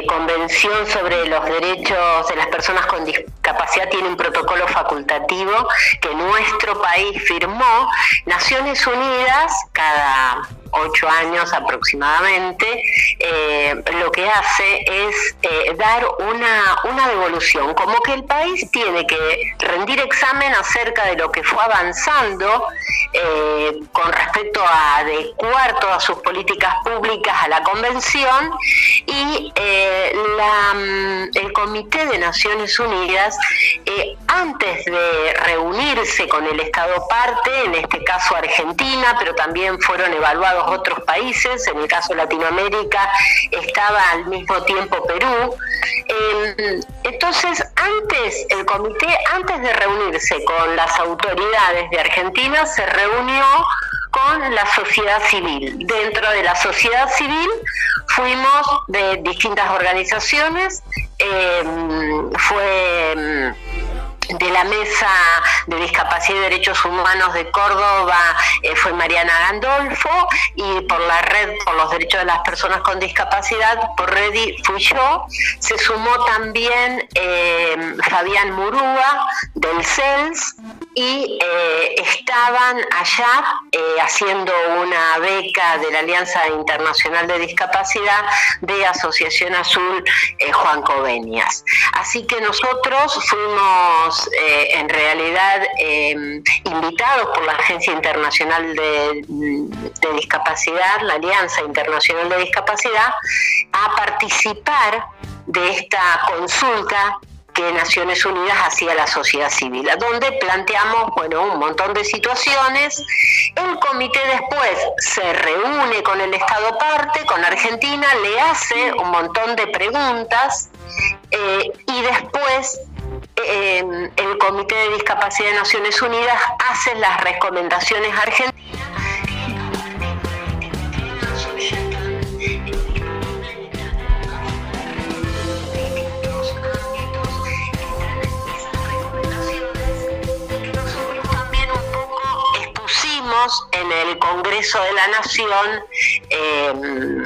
S21: convención sobre los derechos de las personas con discapacidad, tiene un protocolo facultativo que nuestro país firmó. Naciones Unidas, cada ocho años aproximadamente, eh, lo que hace es eh, dar una, una devolución, como que el país tiene que rendir examen acerca de lo que fue avanzando eh, con respecto a adecuar todas sus políticas públicas a la convención y mm, el Comité de Naciones Unidas, antes de reunirse con el Estado parte, en este caso Argentina, pero también fueron evaluados otros países, en el caso Latinoamérica estaba al mismo tiempo Perú. Eh, entonces, antes, el comité, antes de reunirse con las autoridades de Argentina, se reunió con la sociedad civil. Dentro de la sociedad civil fuimos de distintas organizaciones, eh, fue mm, de la Mesa de Discapacidad y Derechos Humanos de Córdoba eh, fue Mariana Gandolfo y por la Red por los Derechos de las Personas con Discapacidad, por Redi fui yo. Se sumó también eh, Fabián Murúa del CELS y eh, estaban allá eh, haciendo una beca de la Alianza Internacional de Discapacidad de Asociación Azul eh, Juan Covenias. Así que nosotros fuimos en realidad eh, invitados por la Agencia Internacional de Discapacidad, la Alianza Internacional de Discapacidad, a participar de esta consulta que Naciones Unidas hacía la sociedad civil, donde planteamos bueno, un montón de situaciones. El comité después se reúne con el Estado parte, con Argentina, le hace un montón de preguntas eh, y después eh, el Comité de Discapacidad de Naciones Unidas hace las recomendaciones argentinas. En el Congreso de la Nación eh,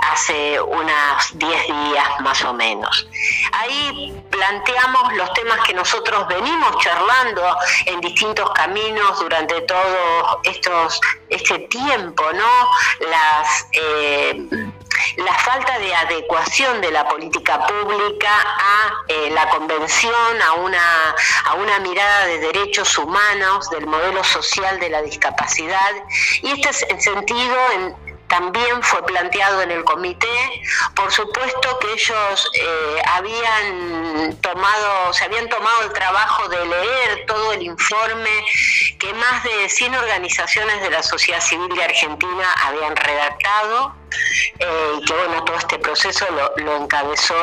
S21: hace unos 10 días más o menos. Ahí planteamos los temas que nosotros venimos charlando en distintos caminos durante todo estos, este tiempo, ¿no? Las, eh, la falta de adecuación de la política pública a eh, la convención, a una, a una mirada de derechos humanos, del modelo social de la discapacidad. Y este sentido en, también fue planteado en el comité. Por supuesto que ellos eh, habían tomado, se habían tomado el trabajo de leer todo el informe que más de 100 organizaciones de la sociedad civil de Argentina habían redactado eh, que bueno, todo este proceso lo, lo encabezó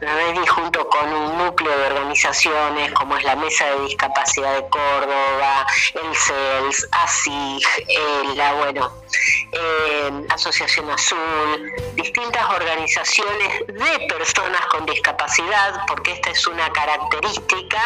S21: Redi junto con un núcleo de organizaciones como es la Mesa de Discapacidad de Córdoba, el CELS, ASIG, la bueno, eh, Asociación Azul, distintas organizaciones de personas con discapacidad, porque esta es una característica.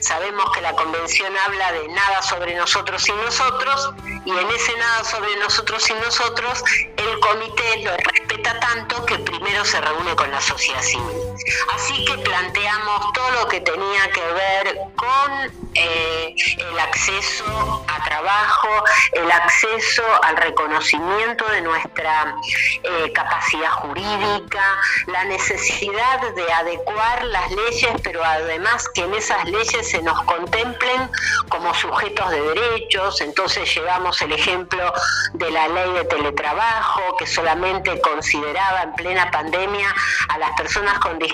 S21: Sabemos que la convención habla de nada sobre nosotros y nosotros, y en ese nada sobre nosotros y nosotros, el comité lo respeta tanto que primero se reúne con la sociedad civil. Así que planteamos todo lo que tenía que ver con eh, el acceso a trabajo, el acceso al reconocimiento de nuestra eh, capacidad jurídica, la necesidad de adecuar las leyes, pero además que en esas leyes se nos contemplen como sujetos de derechos. Entonces llevamos el ejemplo de la ley de teletrabajo, que solamente consideraba en plena pandemia a las personas con discapacidad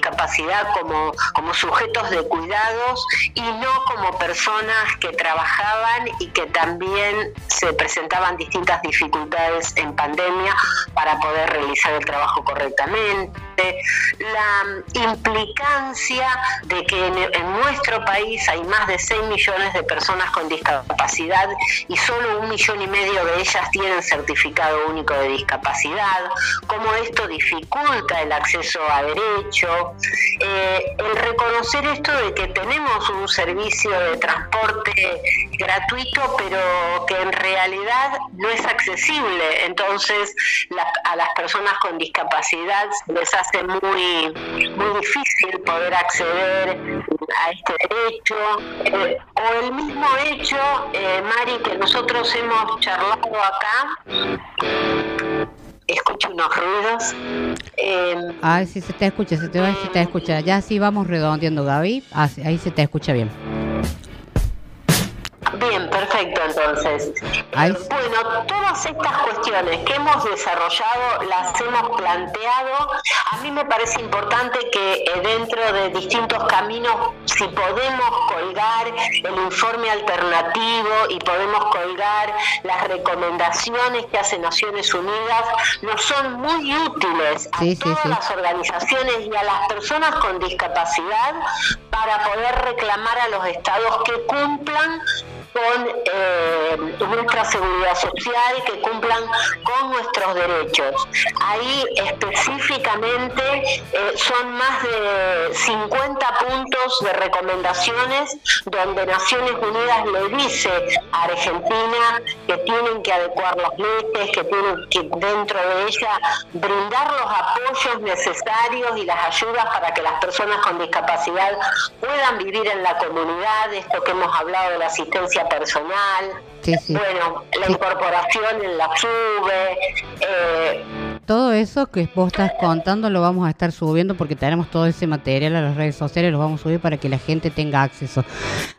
S21: como, como sujetos de cuidados y no como personas que trabajaban y que también se presentaban distintas dificultades en pandemia para poder realizar el trabajo correctamente. La implicancia de que en, nuestro país hay más de 6 millones de personas con discapacidad y solo un millón y medio de ellas tienen certificado único de discapacidad, cómo esto dificulta el acceso a derecho, eh, el reconocer esto de que tenemos un servicio de transporte gratuito, pero que en realidad no es accesible, entonces a las personas con discapacidad les hace muy, muy difícil poder acceder a este derecho, eh, o el mismo hecho, eh, Mari, que nosotros hemos charlado acá, escucho unos ruidos. eh,
S6: Ay, sí se te escucha, se te se te escucha. Ya sí vamos redondeando, Gaby. Ah, ahí se te escucha bien.
S21: Bien, perfecto, entonces. Bueno, todas estas cuestiones que hemos desarrollado las hemos planteado. A mí me parece importante que eh, dentro de distintos caminos, si podemos colgar el informe alternativo y podemos colgar las recomendaciones que hace Naciones Unidas, nos son muy útiles a
S6: Sí, sí,
S21: todas
S6: sí.
S21: las organizaciones y a las personas con discapacidad para poder reclamar a los estados que cumplan con eh, nuestra seguridad social, que cumplan con nuestros derechos. Ahí específicamente eh, son más de 50 puntos de recomendaciones donde Naciones Unidas le dice a Argentina que tienen que adecuar las leyes, que tienen que dentro de ella brindar los apoyos necesarios y las ayudas para que las personas con discapacidad puedan vivir en la comunidad, esto que hemos hablado de la asistencia personal,
S6: sí, sí.
S21: bueno, la incorporación en la SUBE, eh,
S6: Todo eso que vos estás contando lo vamos a estar subiendo porque tenemos todo ese material a las redes sociales, lo vamos a subir para que la gente tenga acceso.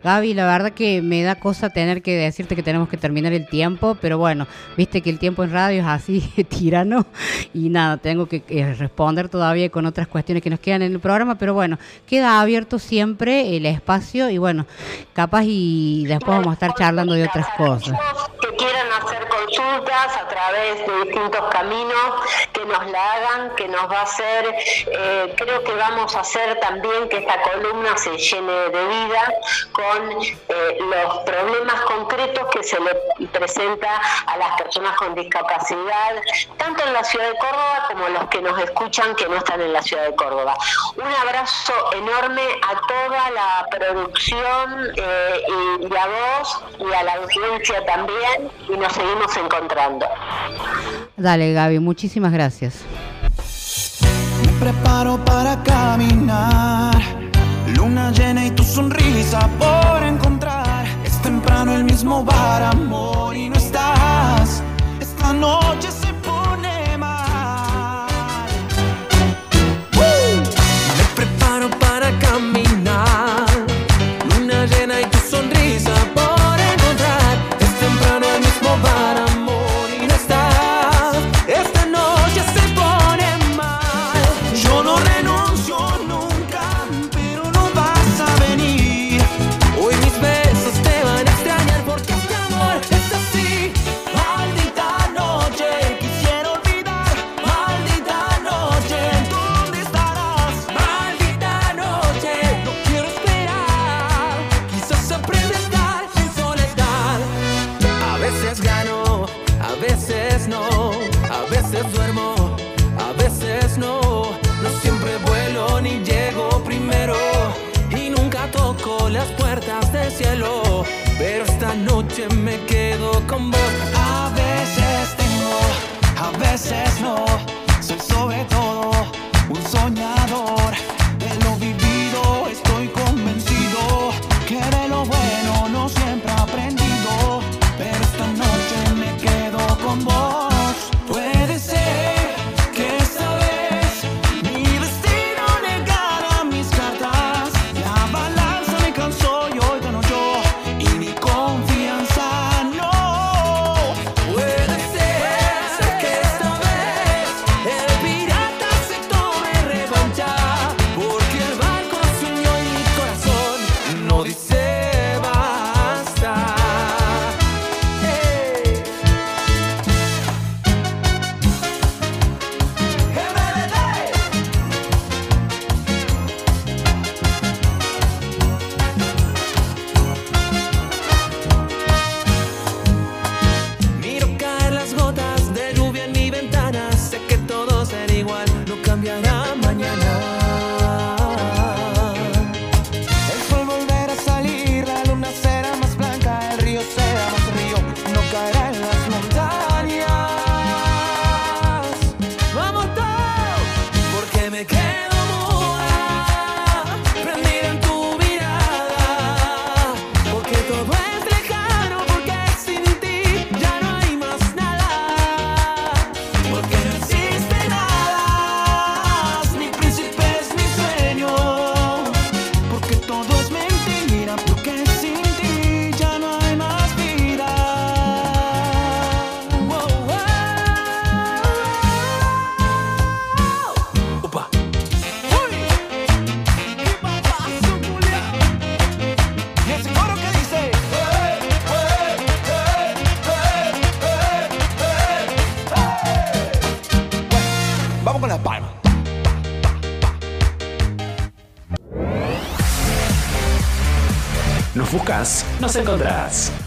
S6: Gaby, la verdad que me da cosa tener que decirte que tenemos que terminar el tiempo, pero bueno, viste que el tiempo en radio es así tirano y nada, tengo que eh, responder todavía con otras cuestiones que nos quedan en el programa, pero bueno, queda abierto siempre el espacio y bueno, capaz y después vamos a estar charlando de otras cosas.
S21: que quieran hacer consultas a través de distintos caminos, que nos la hagan, que nos va a hacer, eh, creo que vamos a hacer también que esta columna se llene de vida con eh, los problemas concretos que se le presenta a las personas con discapacidad, tanto en la ciudad de Córdoba como los que nos escuchan que no están en la ciudad de Córdoba. Un abrazo enorme a toda la producción eh, y, y a vos y a la audiencia también y nos seguimos vamos encontrando.
S6: Dale, Gaby, muchísimas gracias.
S16: Me preparo para caminar, luna llena y tu sonrisa por encontrar. Es temprano el mismo bar, amor, y no estás. Esta noche se pone mal. Me preparo para caminar says no.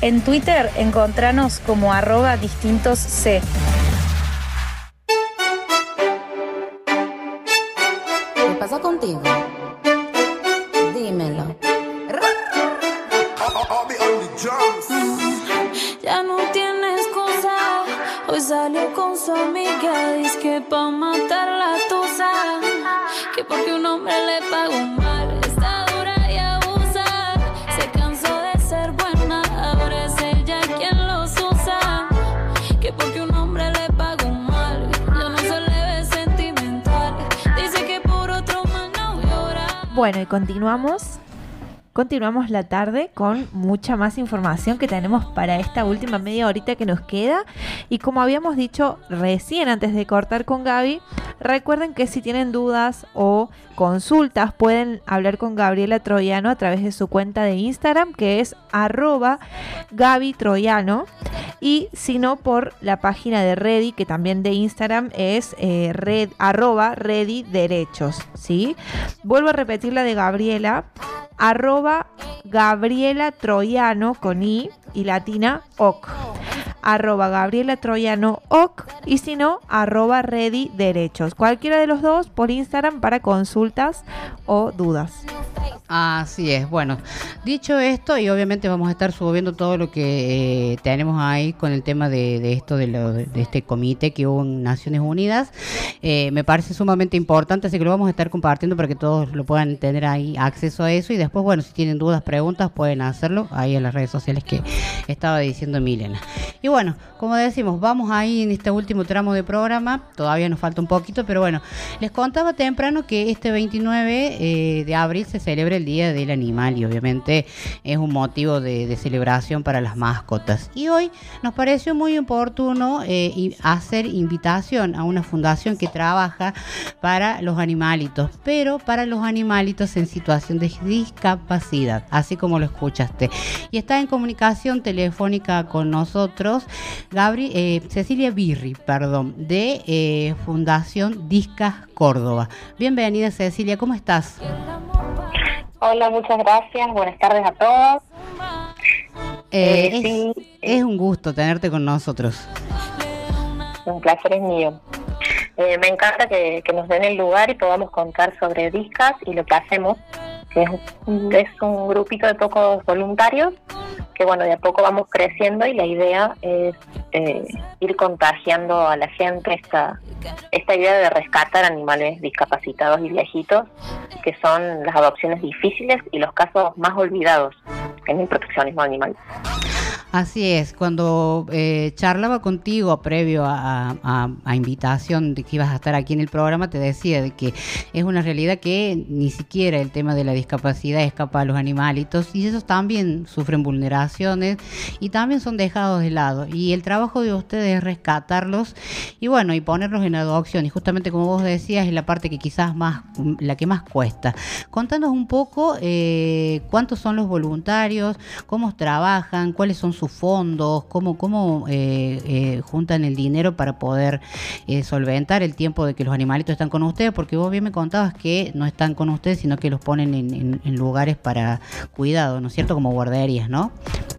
S16: En
S3: Twitter encontranos como arroba distintos C.
S7: Bueno, y continuamos. Continuamos la tarde con mucha más información que tenemos para esta última media horita que nos queda. Y como habíamos dicho recién antes de cortar con Gaby, Recuerden que si tienen dudas o consultas pueden hablar con Gabriela Troyano a través de su cuenta de Instagram que es arroba Gaby Troyano y si no por la página de Ready que también de Instagram es eh, red, arroba Ready Derechos. ¿sí? Vuelvo a repetir la de Gabriela arroba Gabriela Troyano con I y latina OC arroba Gabriela Troyano OC y si no, arroba Ready Derechos. Cualquiera de los dos por Instagram para consultas o dudas.
S6: Así es, bueno, dicho esto, y obviamente vamos a estar subiendo todo lo que eh, tenemos ahí con el tema de, esto, de, lo, de, este comité que hubo en Naciones Unidas, eh, me parece sumamente importante, así que lo vamos a estar compartiendo para que todos lo puedan tener ahí acceso a eso, y después, bueno, si tienen dudas, preguntas, pueden hacerlo ahí en las redes sociales que estaba diciendo Milena. Y bueno, bueno, como decimos, vamos ahí en este último tramo de programa, todavía nos falta un poquito, pero bueno, les contaba temprano que este 29 eh, de abril se celebra el Día del Animal y obviamente es un motivo de, celebración para las mascotas. Y hoy nos pareció muy oportuno eh, hacer invitación a una fundación que trabaja para los animalitos, pero para los animalitos en situación de discapacidad, así como lo escuchaste. Y está en comunicación telefónica con nosotros Gabri, eh, Cecilia Birri, perdón, de eh, Fundación Discas Córdoba. Bienvenida Cecilia, ¿cómo estás?
S22: Hola, muchas gracias. Buenas tardes a todos.
S6: Eh, eh, es, un gusto tenerte con nosotros.
S22: Un placer es mío. Me encanta que, nos den el lugar y podamos contar sobre Discas y lo que hacemos, que es es un grupito de pocos voluntarios que bueno, de a poco vamos creciendo y la idea es eh, ir contagiando a la gente esta, esta idea de rescatar animales discapacitados y viejitos, que son las adopciones difíciles y los casos más olvidados en el proteccionismo animal.
S6: Así es, cuando eh, charlaba contigo previo a, invitación de que ibas a estar aquí en el programa, te decía de que es una realidad que ni siquiera el tema de la discapacidad escapa a los animalitos y esos también sufren vulneraciones y también son dejados de lado. Y el trabajo de ustedes es rescatarlos y bueno, y ponerlos en adopción. Y justamente como vos decías, es la parte que quizás más, la que más cuesta. Contanos un poco eh, cuántos son los voluntarios, cómo trabajan, cuáles son sus fondos, cómo, cómo eh, eh, juntan el dinero para poder eh, solventar el tiempo de que los animalitos están con ustedes, porque vos bien me contabas que no están con ustedes, sino que los ponen en, lugares para cuidado, ¿no es cierto? Como guarderías, ¿no?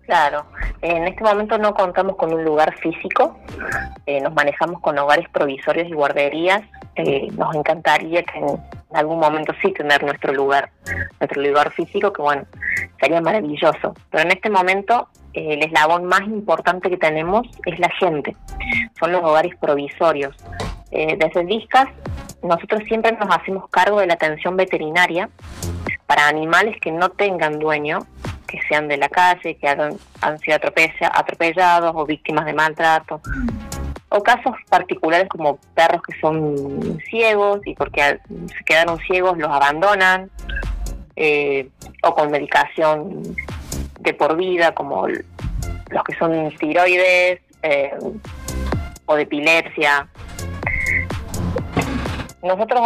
S22: Claro, en este momento no contamos con un lugar físico, nos manejamos con hogares provisorios y guarderías. nos encantaría que en algún momento sí tener nuestro lugar, nuestro lugar físico, que bueno, sería maravilloso. Pero en este momento el eslabón más importante que tenemos es la gente, son los hogares provisorios. Eh, desde Discas, nosotros siempre nos hacemos cargo de la atención veterinaria para animales que no tengan dueño, que sean de la calle, que han, sido atropellados o víctimas de maltrato, o casos particulares como perros que son ciegos y porque se quedaron ciegos los abandonan, eh, o con medicación de por vida, como los que son tiroides eh, o de epilepsia. Nosotros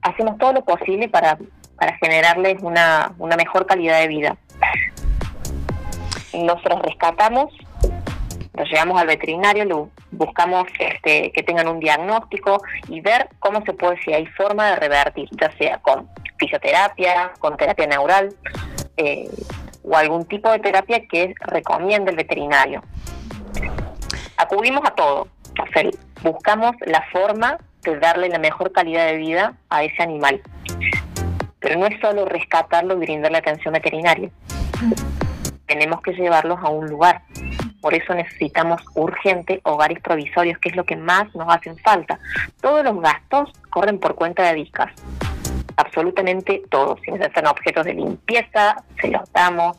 S22: hacemos todo lo posible para, para generarles una, una mejor calidad de vida. Nosotros rescatamos, los llevamos al veterinario, buscamos este, que tengan un diagnóstico y ver cómo se puede, si hay forma de revertir, ya sea con fisioterapia, con terapia neural. Eh, o algún tipo de terapia que recomienda el veterinario. Acudimos a todo, buscamos la forma de darle la mejor calidad de vida a ese animal. Pero no es solo rescatarlo y brindarle atención veterinaria. Tenemos que llevarlos a un lugar. Por eso necesitamos urgente hogares provisorios, que es lo que más nos hacen falta. Todos los gastos corren por cuenta de DICAS absolutamente todo. Si necesitan objetos de limpieza, se los damos,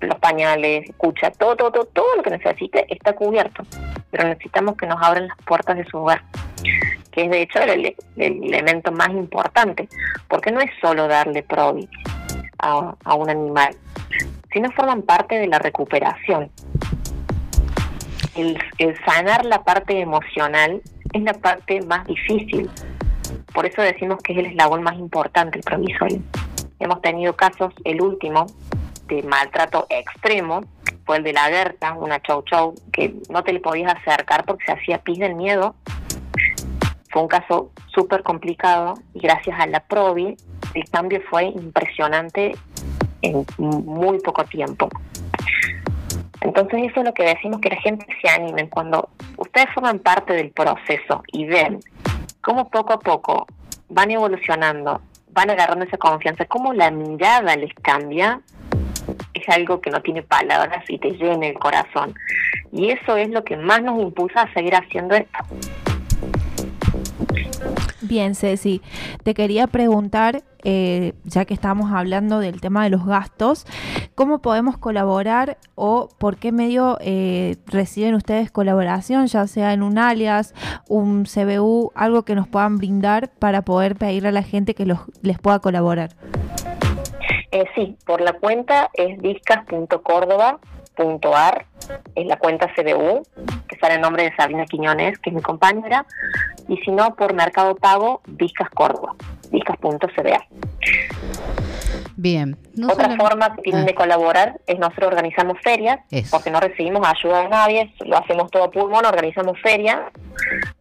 S22: los pañales, escucha, todo, todo, todo, lo que necesite está cubierto. Pero necesitamos que nos abran las puertas de su hogar, que es de hecho el, elemento más importante, porque no es solo darle probi a, un animal, sino forman parte de la recuperación. el sanar la parte emocional es la parte más difícil por eso decimos que es el eslabón más importante, el provisorio. Hemos tenido casos, el último, de maltrato extremo, fue el de la Gerta, una chow chow, que no te le podías acercar porque se hacía pis del miedo. Fue un caso súper complicado y gracias a la Provi el cambio fue impresionante en muy poco tiempo. Entonces eso es lo que decimos que la gente se anime. Cuando ustedes forman parte del proceso y ven cómo poco a poco van evolucionando, van agarrando esa confianza, cómo la mirada les cambia, es algo que no tiene palabras y te llena el corazón. Y eso es lo que más nos impulsa a seguir haciendo esto.
S7: Bien, Ceci, te quería preguntar, eh, ya que estamos hablando del tema de los gastos, ¿cómo podemos colaborar o por qué medio eh, reciben ustedes colaboración, ya sea en un alias, un CBU, algo que nos puedan brindar para poder pedirle a la gente que los, les pueda colaborar?
S22: Eh, sí, por la cuenta es discas.córdoba.ar, es la cuenta CBU, que sale el nombre de Sabina Quiñones, que es mi compañera, y si no, por Mercado Pago, Discas Córdoba, discas.cba.
S6: Bien.
S22: Otra forma que tienen
S6: Ah.
S22: de colaborar es nosotros organizamos ferias,
S6: Eso.
S22: porque no recibimos ayuda de nadie, lo hacemos todo a pulmón, organizamos ferias,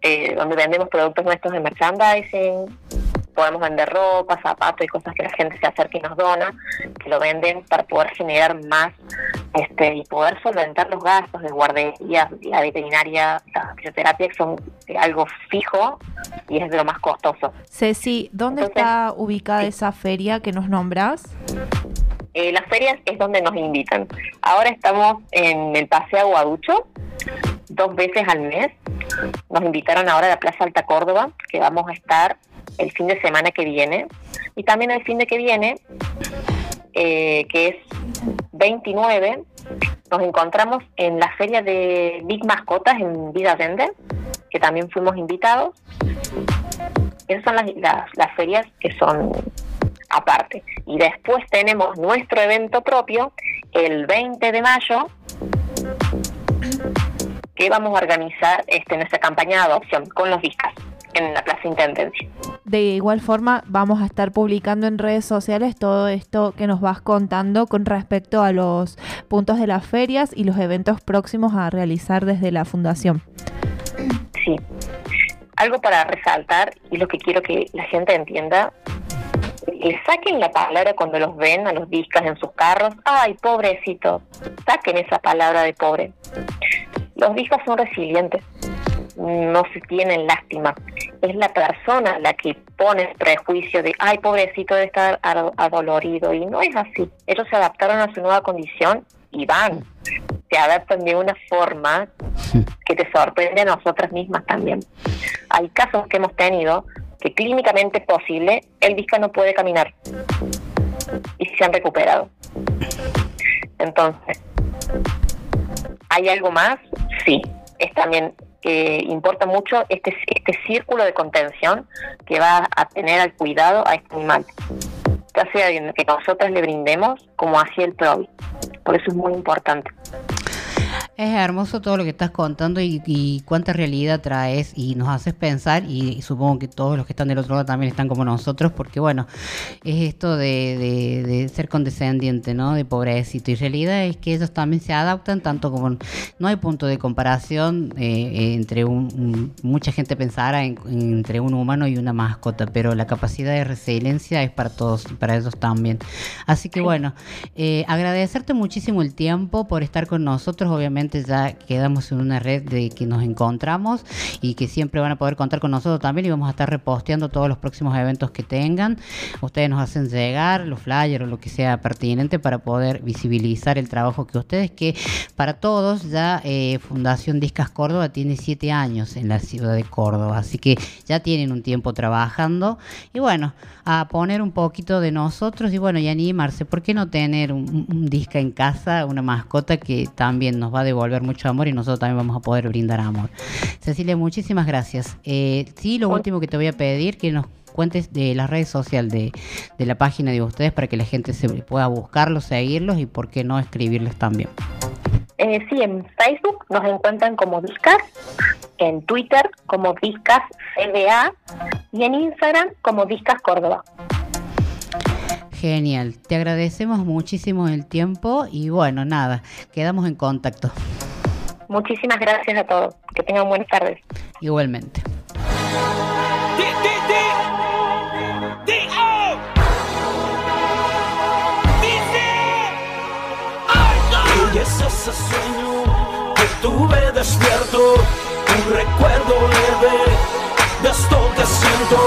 S22: eh, donde vendemos productos nuestros de merchandising, podemos vender ropa, zapatos y cosas que la gente se acerca y nos dona, que lo venden para poder generar más este y poder solventar los gastos de guardería, la veterinaria, la fisioterapia, que son eh, algo fijo y es de lo más costoso.
S7: Ceci, ¿dónde está ubicada esa feria que nos nombras?
S22: Eh, las ferias es donde nos invitan. Ahora estamos en el Paseo Aguaducho, dos veces al mes. Nos invitaron ahora a la Plaza Alta Córdoba, que vamos a estar el fin de semana que viene. Y también el fin de que viene, eh, que es 29, nos encontramos en la feria de Big Mascotas en Vida Allende, que también fuimos invitados. Esas son las, las, las ferias que son aparte. Y después tenemos nuestro evento propio el 20 de mayo que vamos a organizar este, nuestra campaña de adopción con los discas en la Plaza Intendencia.
S7: De igual forma, vamos a estar publicando en redes sociales todo esto que nos vas contando con respecto a los puntos de las ferias y los eventos próximos a realizar desde la fundación.
S22: Sí. Algo para resaltar y lo que quiero que la gente entienda, le saquen la palabra cuando los ven a los discas en sus carros. Ay, pobrecito. Saquen esa palabra de pobre. Los discas son resilientes. No se tienen lástima. Es la persona la que pone prejuicio de, ay, pobrecito, debe estar ado- adolorido. Y no es así. Ellos se adaptaron a su nueva condición y van. Se adaptan de una forma que te sorprende a nosotras mismas también. Hay casos que hemos tenido que clínicamente es posible, el disca no puede caminar y se han recuperado. Entonces, ¿hay algo más? Sí, es también que importa mucho este, este círculo de contención que va a tener al cuidado a este animal, ya sea que nosotros le brindemos como así el PROVI. Por eso es muy importante.
S6: Es hermoso todo lo que estás contando y, y cuánta realidad traes y nos haces pensar y, supongo que todos los que están del otro lado también están como nosotros porque bueno, es esto de, de- de ser condescendiente, ¿no? De pobrecito y realidad es que ellos también se adaptan tanto como no hay punto de comparación eh, entre un, un- mucha gente pensará en- entre un humano y una mascota, pero la capacidad de resiliencia es para todos para ellos también. Así que bueno, eh, agradecerte muchísimo el tiempo por estar con nosotros. Obviamente ya quedamos en una red de que nos encontramos y que siempre van a poder contar con nosotros también y vamos a estar reposteando todos los próximos eventos que tengan. Ustedes nos hacen llegar los flyers o lo que sea pertinente para poder visibilizar el trabajo que ustedes, que para todos ya eh, Fundación Discas Córdoba tiene siete años en la ciudad de Córdoba, así que ya tienen un tiempo trabajando y bueno, a poner un poquito de nosotros y bueno, y animarse, ¿por qué no tener un, un- disca en casa, una mascota que también nos va a devolver mucho amor y nosotros también vamos a poder brindar amor? Cecilia, muchísimas gracias. Eh, sí, lo último que te voy a pedir, que nos cuentes de las redes sociales de, de la página de ustedes para que la gente se pueda buscarlos, seguirlos y por qué no escribirles también.
S22: Eh, sí, en Facebook nos encuentran como Discas, en Twitter como Discas CBA y en Instagram como Discas Córdoba.
S6: Genial, te agradecemos muchísimo el tiempo y bueno, nada, quedamos en contacto.
S22: Muchísimas gracias a todos. Que tengan buenas tardes.
S6: Igualmente.
S19: Y es ese sueño que tuve despierto, un recuerdo leve de esto que siento,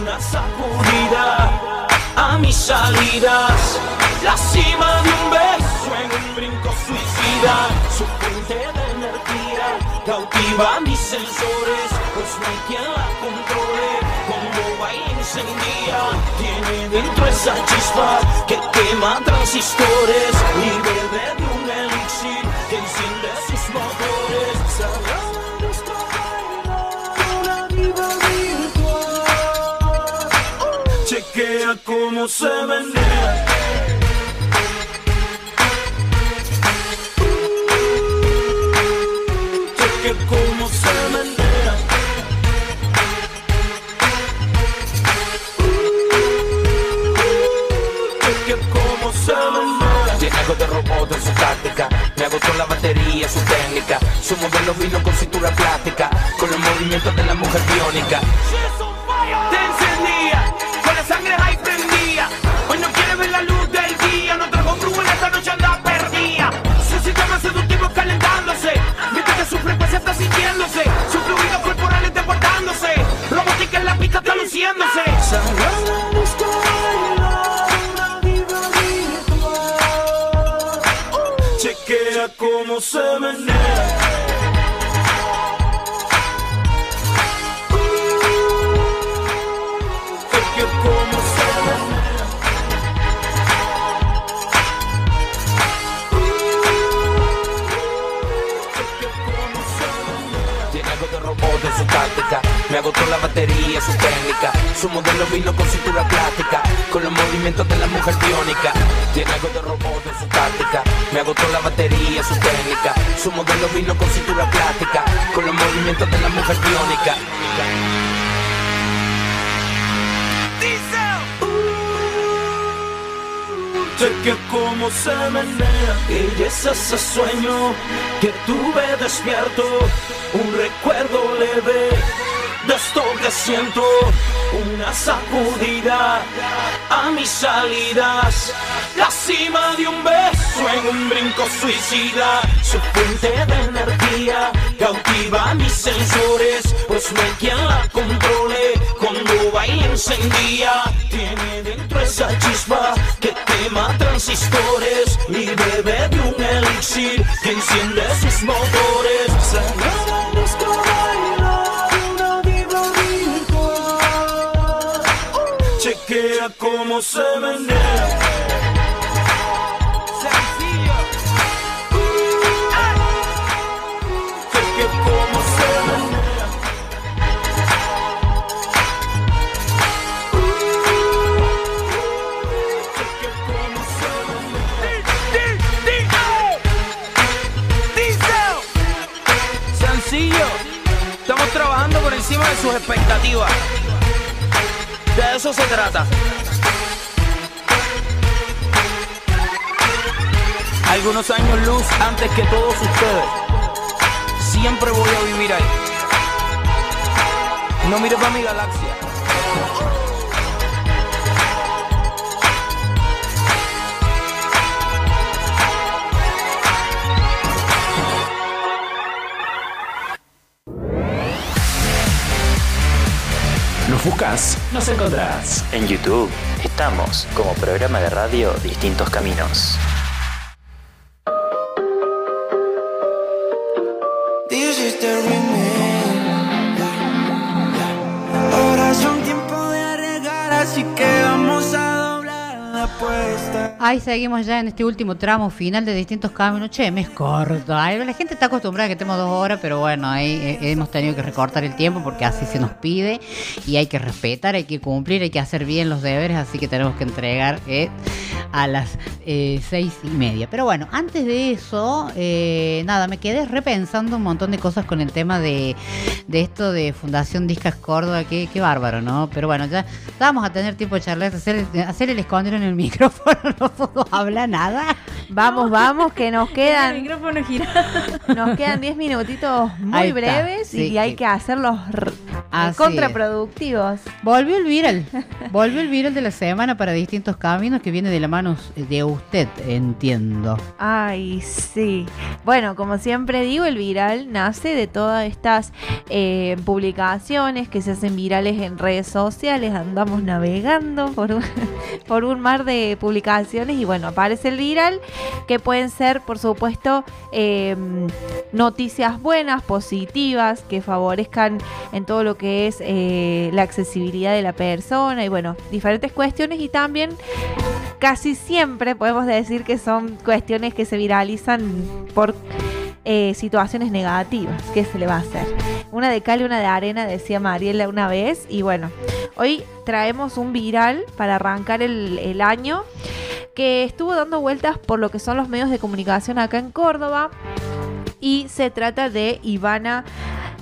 S19: una sacudida mis salidas. La cima de un beso en un brinco suicida. Su fuente de energía cautiva mis sensores, pues no hay quien la controle. Cuando baila encendía, tiene dentro esa chispa que quema transistores y bebe de un elixir que enciende virtual. Chequea cómo se menea. Chequea cómo se menea. Chequea cómo se menea.
S23: Tiene algo de robot en su táctica. Me agotó la batería, su técnica. Su modelo vino con cintura plástica. Con los movimientos de la mujer biónica.
S19: Sangre ahí prendía. Hoy no quiere ver la luz del día, no trajo flujo en esta noche anda perdida. Su sistema seductivo calentándose, mientras que su frecuencia está sintiéndose. Su fluido corporal está portándose, robótica en la pista está luciéndose. Chequea cómo se menea.
S23: Su táctica. Me agotó la batería, su técnica. Su modelo vino con cintura plástica. Con los movimientos de la mujer biónica. Tiene algo de robot en su táctica. Me agotó la batería, su técnica. Su modelo vino con cintura plástica. Con los movimientos de la mujer biónica.
S19: Cheque cómo se menea Y es ese sueño que tuve despierto Un recuerdo leve de esto que siento Una sacudida a mis salidas La cima de un beso en un brinco suicida Su fuente de energía cautiva mis sensores Pues no hay quien la controle Cuando baila encendía Tiene dentro esa chispa que quema transistores Y bebe de un elixir que enciende sus motores Chequea cómo se menea sus expectativas. De eso se trata. Algunos años luz antes que todos ustedes. Siempre voy a vivir ahí. No mires para mi galaxia.
S24: Buscas, nos encontrás.
S2: En YouTube estamos como programa de radio Distintos Caminos.
S6: Ahí seguimos ya en este último tramo final de distintos caminos. Che, me es corto. Ay, la gente está acostumbrada a que tenemos dos horas, pero bueno, ahí eh, hemos tenido que recortar el tiempo porque así se nos pide y hay que respetar, hay que cumplir, hay que hacer bien los deberes, así que tenemos que entregar eh, a las eh, seis y media. Pero bueno, antes de eso, eh, nada, me quedé repensando un montón de cosas con el tema de, de esto de Fundación Discas Córdoba, qué, qué bárbaro, ¿no? Pero bueno, ya vamos a tener tiempo de charlar, hacer, hacer el escondero en el micrófono, no puedo hablar nada.
S7: Vamos, vamos, que nos
S8: El
S7: quedan
S8: micrófono girado.
S7: nos quedan 10 minutitos muy breves
S6: sí,
S7: y hay que hacerlos
S6: Así
S7: contraproductivos.
S6: Volvió el viral. Volvió el viral de la semana para distintos caminos que viene de la mano de usted, entiendo.
S7: Ay, sí. Bueno, como siempre digo, el viral nace de todas estas eh, publicaciones que se hacen virales en redes sociales. Andamos navegando por un, por un mar de publicaciones y bueno, aparece el viral que pueden ser, por supuesto, em, noticias buenas, positivas, que favorezcan en todo lo que es eh, la accesibilidad de la persona y bueno, diferentes cuestiones y también casi siempre podemos decir que son cuestiones que se viralizan por eh, situaciones negativas. ¿Qué se le va a hacer? Una de cal y una de arena, decía Mariela una vez. Y bueno, hoy traemos un viral para arrancar el, el año que estuvo dando vueltas por lo que son los medios de comunicación acá en Córdoba. Y se trata de Ivana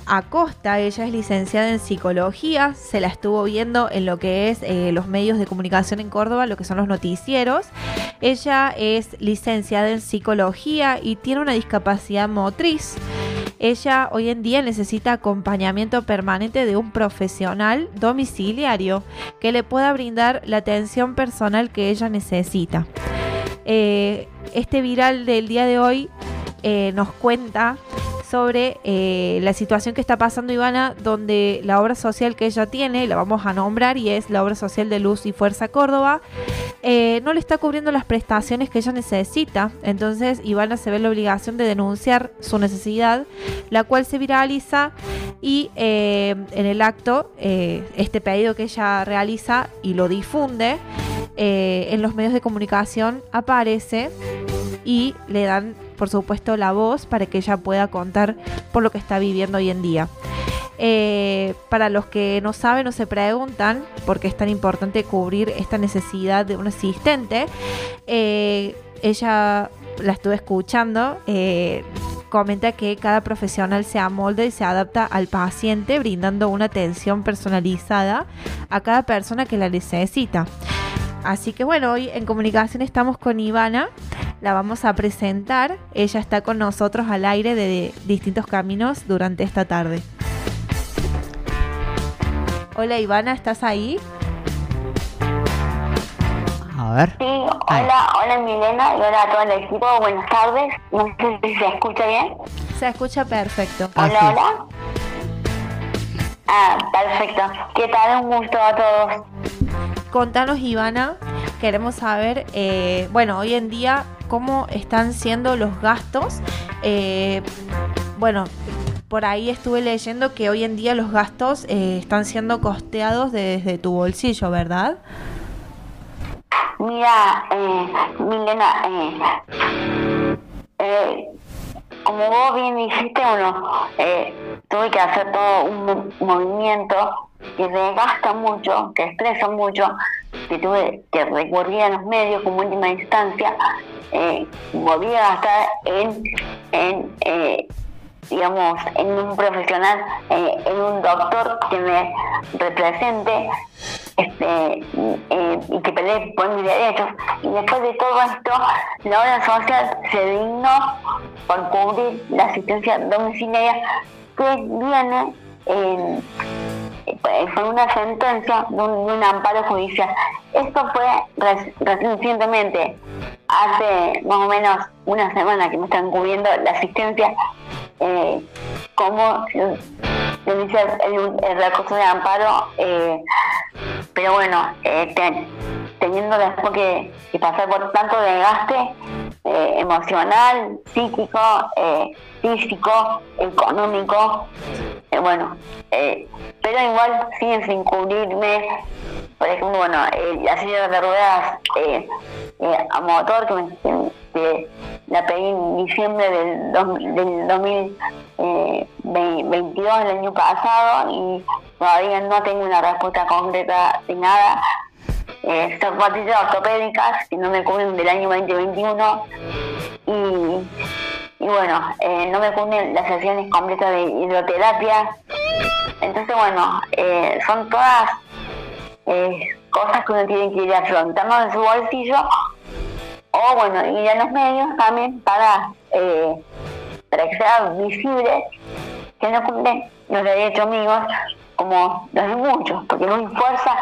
S7: Acosta, ella es licenciada en psicología, se la estuvo viendo en lo que es eh, los medios de comunicación en Córdoba, lo que son los noticieros. Ella es licenciada en psicología y tiene una discapacidad motriz. Ella hoy en día necesita acompañamiento permanente de un profesional domiciliario que le pueda brindar la atención personal que ella necesita. Eh, este viral del día de hoy eh, nos cuenta sobre eh, la situación que está pasando Ivana, donde la obra social que ella tiene, la vamos a nombrar y es la obra social de Luz y Fuerza Córdoba, eh, no le está cubriendo las prestaciones que ella necesita. Entonces Ivana se ve la obligación de denunciar su necesidad, la cual se viraliza y eh, en el acto, este pedido que ella realiza y lo difunde, en los medios de comunicación aparece y le dan por supuesto, la voz para que ella pueda contar por lo que está viviendo hoy en día. Eh, para los que no saben o se preguntan por qué es tan importante cubrir esta necesidad de un asistente, eh, ella la estuve escuchando. Eh, comenta que cada profesional se amolda y se adapta al paciente brindando una atención personalizada a cada persona que la necesita. Así que bueno, hoy en comunicación estamos con Ivana, la vamos a presentar. Ella está con nosotros al aire de distintos caminos durante esta tarde. Hola Ivana, ¿estás ahí?
S6: A ver.
S25: Sí, hola, hola Milena y hola a todo el equipo. Buenas tardes. No sé si se escucha bien.
S7: Se escucha perfecto.
S25: Hola, hola. Ah, perfecto. ¿Qué tal? Un gusto a todos.
S7: Contanos, Ivana, queremos saber, eh, bueno, hoy en día, cómo están siendo los gastos. Eh, bueno, por ahí estuve leyendo que hoy en día los gastos eh, están siendo costeados desde tu bolsillo, ¿verdad?
S25: Mira, Milena, como vos bien dijiste, bueno, tuve que hacer todo un movimiento que desgasta mucho, que estresa mucho, que tuve que recurrir a los medios como última instancia, eh, volví a gastar en, eh, digamos, en un profesional, eh, en un doctor que me represente este, eh, y que pelee por mis derechos. Y después de todo esto, la obra social se dignó por cubrir la asistencia domiciliaria que viene en fue una sentencia de un, amparo judicial. Esto fue recientemente, hace más o menos una semana que me están cubriendo la asistencia, eh, como iniciar el, el, recurso de amparo, eh, pero bueno, teniendo después que, pasar por tanto desgaste emocional, psíquico, físico, económico, bueno, pero igual siguen sin cubrirme. Por ejemplo, bueno, eh, la silla de ruedas eh, eh, a motor que, la pedí en diciembre del, del 2022, el año pasado, y todavía no tengo una respuesta concreta de nada. Eh, zapatillas ortopédicas que no me cubren del año 2021 y, y bueno, no me cubren las sesiones completas de hidroterapia entonces, bueno, eh, son todas eh, cosas que uno tiene que ir afrontando en su bolsillo o, bueno, ir a los medios también para, eh, para que sea visible que no cumplen los derechos míos como los de muchos, porque Luis Fuerza,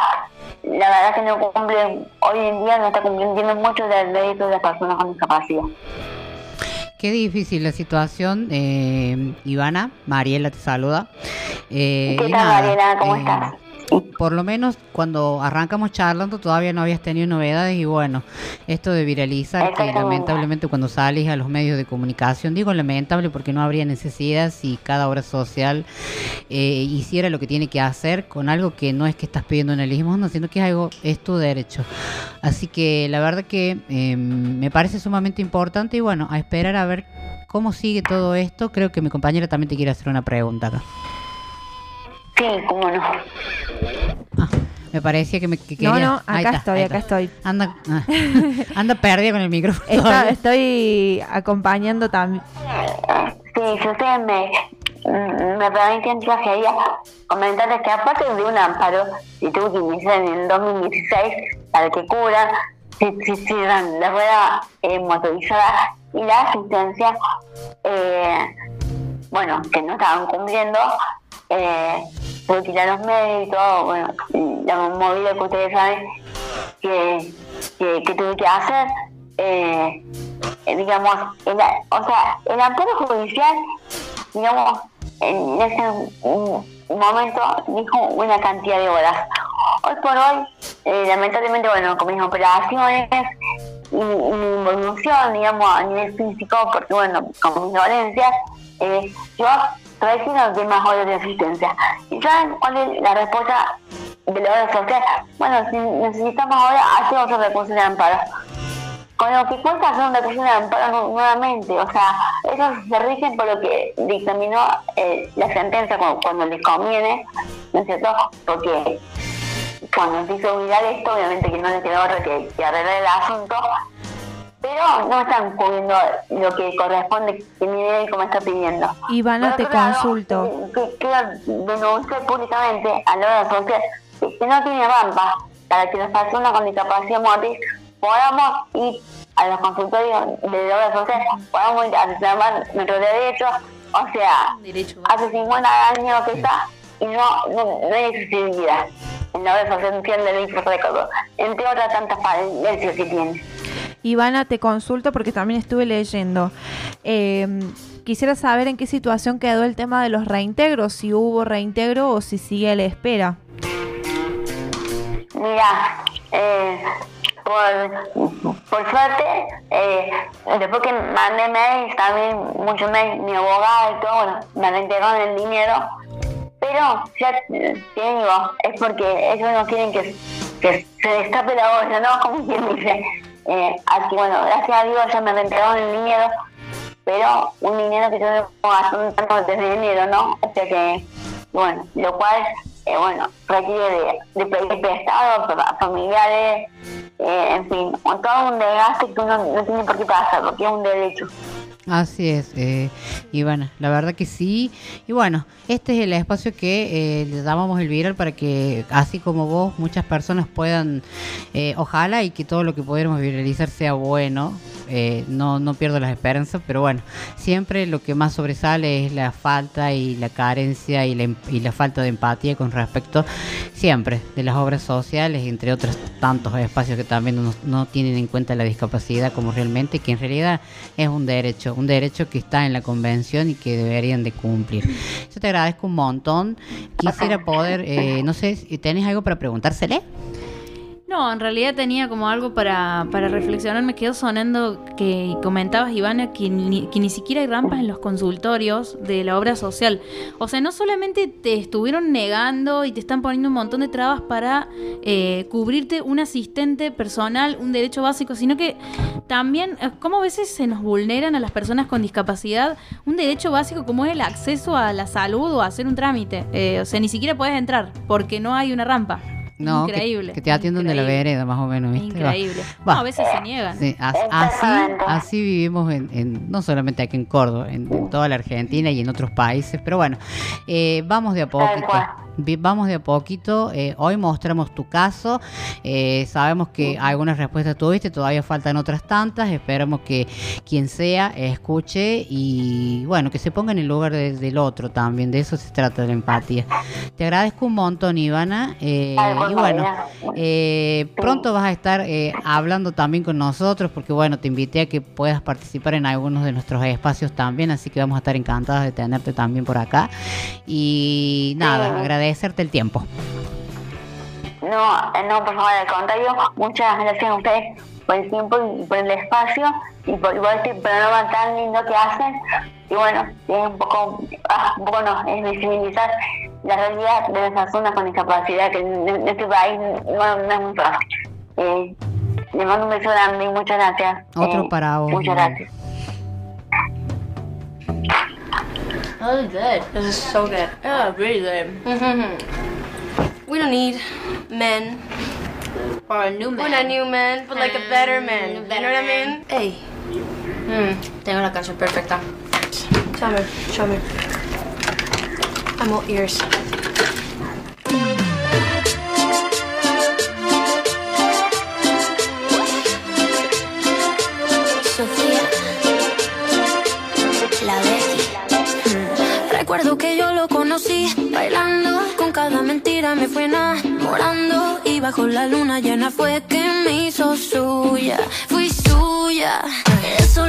S25: la verdad que no cumple, hoy en día no está cumpliendo mucho del derecho de las personas con discapacidad.
S6: Qué difícil la situación, eh, Ivana. Mariela te saluda. Eh,
S25: ¿Qué tal,
S6: nada,
S25: Mariela? ¿Cómo
S6: eh,
S25: estás?
S6: Por lo menos cuando arrancamos charlando todavía no habías tenido novedades y bueno, esto de viralizar que lamentablemente cuando sales a los medios de comunicación, digo lamentable porque no habría necesidad si cada obra social eh, hiciera lo que tiene que hacer con algo que no es que estás pidiendo una limosna, sino que es algo, es tu derecho. Así que la verdad que eh, me parece sumamente importante y bueno, a esperar a ver cómo sigue todo esto. Creo que mi compañera también te quiere hacer una pregunta acá.
S25: Sí, cómo no.
S6: Me parecía que me que quería-
S7: no, acá
S6: está,
S7: estoy, acá estoy.
S6: Anda, ah, anda perdida con el micrófono.
S7: Está- estoy acompañando también.
S25: Sí, si ustedes me, me permiten, yo quería comentarles que aparte de un amparo que tuve que iniciar en el 2016 para que cubran si existieran la rueda eh, motorizada y la asistencia, eh, bueno, que no estaban cumpliendo, eh, tuve que ir a los medios y todo, bueno, la movida que ustedes saben que, que, tuve que hacer. Eh, eh, digamos, el, o sea, el amparo judicial, digamos, en ese momento dijo una cantidad de horas. Hoy por hoy, eh, lamentablemente, bueno, con mis operaciones y, y mi involución, digamos, a nivel físico, porque bueno, con mis dolencias, eh, yo requiero de más horas de asistencia. ¿Y saben cuál es la respuesta de la hora social? Bueno, si necesitamos ahora, hacer otro recurso de amparo con lo que cuesta hacer un recurso de amparo nu- nuevamente, o sea, ellos se rigen por lo que dictaminó eh, la sentencia cuando, cuando les conviene, ¿no es cierto? Porque cuando se hizo viral esto, obviamente que no les quedó otra que arreglar el asunto, pero no están cubriendo lo que corresponde que mi médico me está pidiendo.
S7: Ivana, te
S25: lado,
S7: consulto.
S25: que quiero denunciar públicamente a la hora social que que no tiene rampa para que las personas con discapacidad motriz podamos ir a los consultorios de la obra social, podamos ir a reclamar nuestros derechos, o sea, hace 50 años que está y no, no, no hay accesibilidad en la obra social del Info entre otras tantas falencias que tiene.
S7: Ivana, te consulto porque también estuve leyendo. Eh, quisiera saber en qué situación quedó el tema de los reintegros, si hubo reintegro o si sigue la espera.
S25: Mira, eh, por, suerte, eh, después que mandé mails, también muchos mails, mi abogada y todo, bueno, me reintegraron el dinero. Pero ya te digo, es porque ellos no quieren que, que se destape la olla, ¿no? Como quien dice. Eh, así, bueno, gracias a Dios ya me reintegraron el dinero, pero un dinero que yo puedo gastar desde enero, ¿no? O sea que, bueno, lo cual eh, bueno, requiere de, pedir prestado a familiares, eh, en fin, con todo un desgaste que uno no tiene por qué pasar, porque es un derecho.
S6: Así es, eh, Ivana, la verdad que sí. Y bueno, este es el espacio que eh, le llamamos el viral para que, así como vos, muchas personas puedan, eh, ojalá y que todo lo que pudiéramos viralizar sea bueno. Eh, no, no pierdo las esperanzas, pero bueno, siempre lo que más sobresale es la falta y la carencia y la, em- y la falta de empatía con respecto siempre de las obras sociales, entre otros tantos espacios que también no, no tienen en cuenta la discapacidad como realmente, que en realidad es un derecho, un derecho que está en la convención y que deberían de cumplir. Yo te agradezco un montón. Quisiera poder, eh, no sé, ¿tenés algo para preguntársele?
S8: No, en realidad tenía como algo para, para reflexionar. Me quedó sonando que comentabas, Ivana, que ni, que ni siquiera hay rampas en los consultorios de la obra social. O sea, no solamente te estuvieron negando y te están poniendo un montón de trabas para eh, cubrirte un asistente personal, un derecho básico, sino que también, eh, como a veces se nos vulneran a las personas con discapacidad un derecho básico como es el acceso a la salud o a hacer un trámite. Eh, o sea, ni siquiera puedes entrar porque no hay una rampa.
S6: No, que-
S8: Increíble.
S6: Que, te atiendan de la vereda, más o menos, ¿viste?
S8: Increíble.
S6: Va.
S8: No, a veces se niegan.
S6: Sí, as- así, así vivimos en, en- no solamente aquí en Córdoba, en, en toda la Argentina y en otros países, pero bueno, eh, vamos de a poquito. Vamos de a poquito. eh, hoy mostramos tu caso. eh, sabemos que algunas respuestas tuviste, todavía faltan otras tantas. Esperamos que quien sea escuche y bueno, que se ponga en el lugar de- del otro también. De eso se trata la empatía. Te agradezco un montón, Ivana. eh, y bueno, pronto vas a estar hablando también con nosotros porque bueno, te invité a que puedas participar en algunos de nuestros espacios también, así que vamos a estar encantadas de tenerte también por acá. Y nada, agradecerte el tiempo.
S25: No, eh, no, por favor, al contrario, muchas gracias a ustedes por el tiempo y por el espacio y por, y por este programa tan lindo que hacen. Y bueno, es un poco, ah, un poco no, es visibilizar la realidad de las personas con discapacidad que en, en este país no, no es muy fácil. Eh, le mando un beso grande y muchas gracias.
S6: Otro
S25: Eh,
S6: para vos.
S25: Muchas gracias.
S26: Really good. This is so good. Yeah, really good. Mm-hmm. We don't need men.
S8: Or a new man.
S26: Not new men, but like a better man. You know what I mean? Hey. Mm, tengo la canción perfecta. Show me, show me. I'm all ears.
S14: Sofía,
S27: conocí bailando, con cada mentira me fue enamorando y bajo la luna llena fue que me hizo suya, fui suya. Eso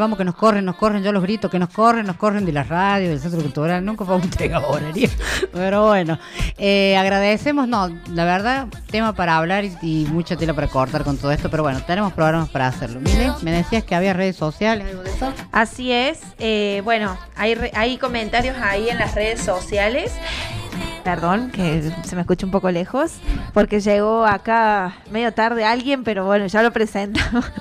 S27: vamos que
S6: nos corren, nos corren, yo los grito, que nos corren, nos corren de la radio, del centro cultural, nunca fue un horaria. Pero bueno, eh, agradecemos, no, la verdad, tema para hablar y, y mucha tela para cortar con todo esto, pero bueno, tenemos programas para hacerlo. Mire, me decías que había redes sociales, algo de eso.
S7: Así es. eh, bueno, hay, re- hay comentarios ahí en las redes sociales. Perdón, que se me escucha un poco lejos, porque llegó acá medio tarde alguien, pero bueno, ya lo presentamos.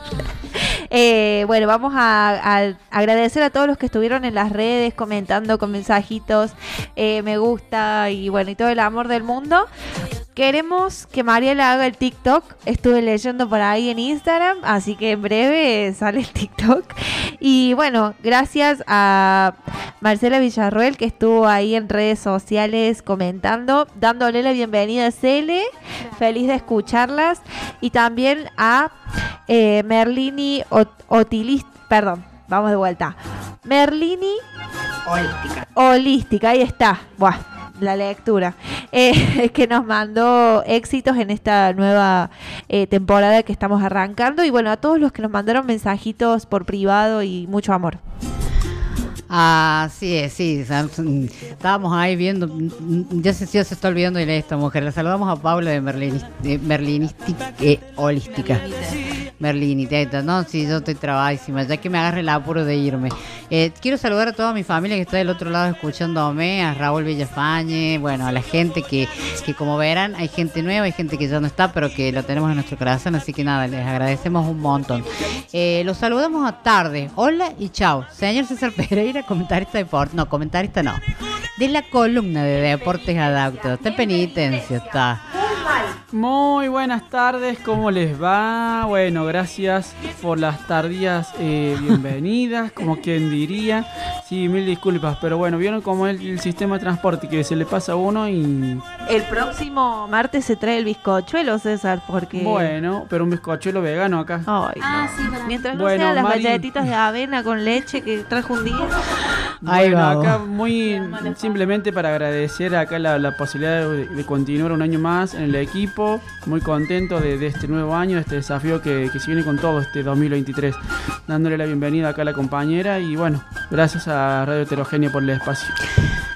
S7: Eh, bueno, vamos a, agradecer a todos los que estuvieron en las redes comentando con mensajitos, eh, me gusta y bueno, y todo el amor del mundo. Queremos que Mariela haga el TikTok. Estuve leyendo por ahí en Instagram, así que en breve sale el TikTok. Y bueno, gracias a Marcela Villarruel que estuvo ahí en redes sociales comentando, dándole la bienvenida a Cele. Feliz de escucharlas. Y también a eh, Merlini Ot- Otilis, perdón, vamos de vuelta. Merlini
S6: Holística.
S7: Holística, ahí está. Buah, la lectura. Eh, que nos mandó éxitos en esta nueva eh, temporada que estamos arrancando. Y bueno, a todos los que nos mandaron mensajitos por privado y mucho amor.
S6: Ah, sí, es, sí. Estábamos ahí viendo. Ya se, ya se está olvidando de esta mujer. Le saludamos a Merlinis, de Merlinistic eh, Holística. Merliniteta. No, sí, yo estoy trabadísima. Ya que me agarre el apuro de irme. Eh, quiero saludar a toda mi familia que está del otro lado escuchándome. A Raúl Villafañe. Bueno, a la gente que, que, como verán, hay gente nueva, hay gente que ya no está, pero que lo tenemos en nuestro corazón. Así que nada, les agradecemos un montón. Eh, los saludamos a tarde. Hola y chao. Señor César Pereira, comentarista de deporte. No, comentarista no. De la columna de Deportes Adaptados. Está en penitencia, está.
S28: Muy buenas tardes, ¿cómo les va? Bueno, gracias por las tardías eh, bienvenidas, como quien diría. Sí, mil disculpas, pero bueno, vieron cómo es el sistema de transporte que se le pasa a uno y
S7: El próximo martes se trae el bizcochuelo, César, porque...
S28: bueno, pero un bizcochuelo vegano acá.
S7: Ay, no. Mientras no
S28: Bueno,
S7: sean las
S28: Mari-
S7: galletitas de avena con leche que trajo un día.
S6: Ahí
S28: bueno, acá muy simplemente para agradecer acá la, la posibilidad de, de continuar un año más en el equipo. Muy contento de, de este nuevo año, de este desafío que, que se viene con todo este 2023. Dándole la bienvenida acá a la compañera y bueno, gracias a Radio Heterogénea por el espacio.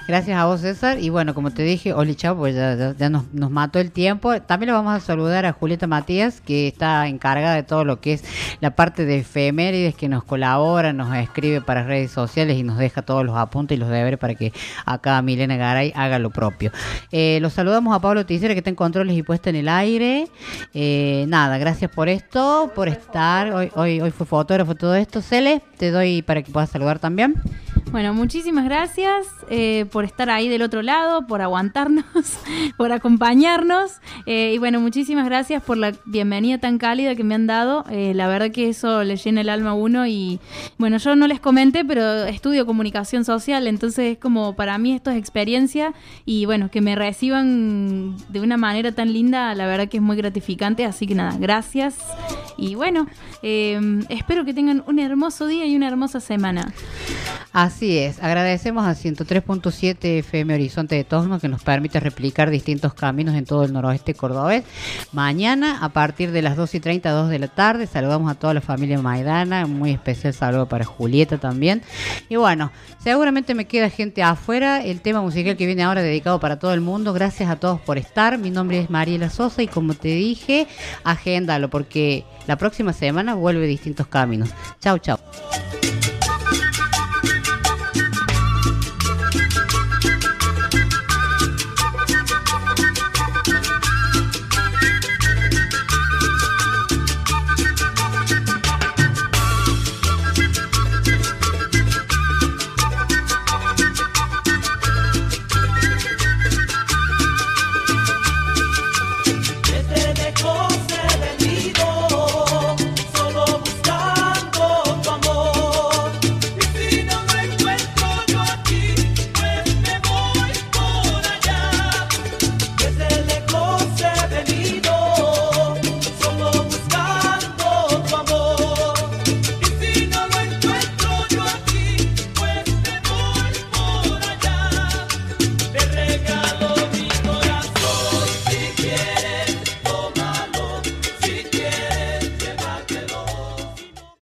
S6: Gracias a vos, César. Y bueno, como te dije, Oli Chao, pues ya, ya- ya nos, nos mató el tiempo. También le vamos a saludar a Julieta Matías, que está encargada de todo lo que es la parte de efemérides, que nos colabora, nos escribe para redes sociales y nos deja todos los apuntes y los deberes para que acá Milena Garay haga lo propio. Eh, los saludamos a Pablo Ticera, que está en controles y puesta en el aire. Eh, nada, gracias por esto, por estar. Hoy, hoy, hoy fue fotógrafo todo esto. Cele, te doy para que puedas saludar también.
S8: Bueno, muchísimas gracias eh, por estar ahí del otro lado, por aguantarnos, por acompañarnos. eh, y bueno, muchísimas gracias por la bienvenida tan cálida que me han dado. Eh, la verdad que eso le llena el alma a uno. Y bueno, yo no les comenté, pero estudio comunicación social, entonces es como para mí esto es experiencia. Y bueno, que me reciban de una manera tan linda, la verdad que es muy gratificante. Así que nada, gracias. Y bueno, espero que tengan un hermoso día y una hermosa semana.
S6: Así es, agradecemos a 103.7 FM Horizonte de Tosno que nos permite replicar distintos caminos en todo el noroeste cordobés. Mañana, a partir de las 2 y 30, 2 de la tarde, saludamos a toda la familia Maidana, un muy especial saludo para Julieta también. Y bueno, seguramente me queda gente afuera, el tema musical que viene ahora dedicado para todo el mundo. Gracias a todos por estar, mi nombre es Mariela Sosa y como te dije, agéndalo porque la próxima semana vuelve distintos caminos. Chau, chau.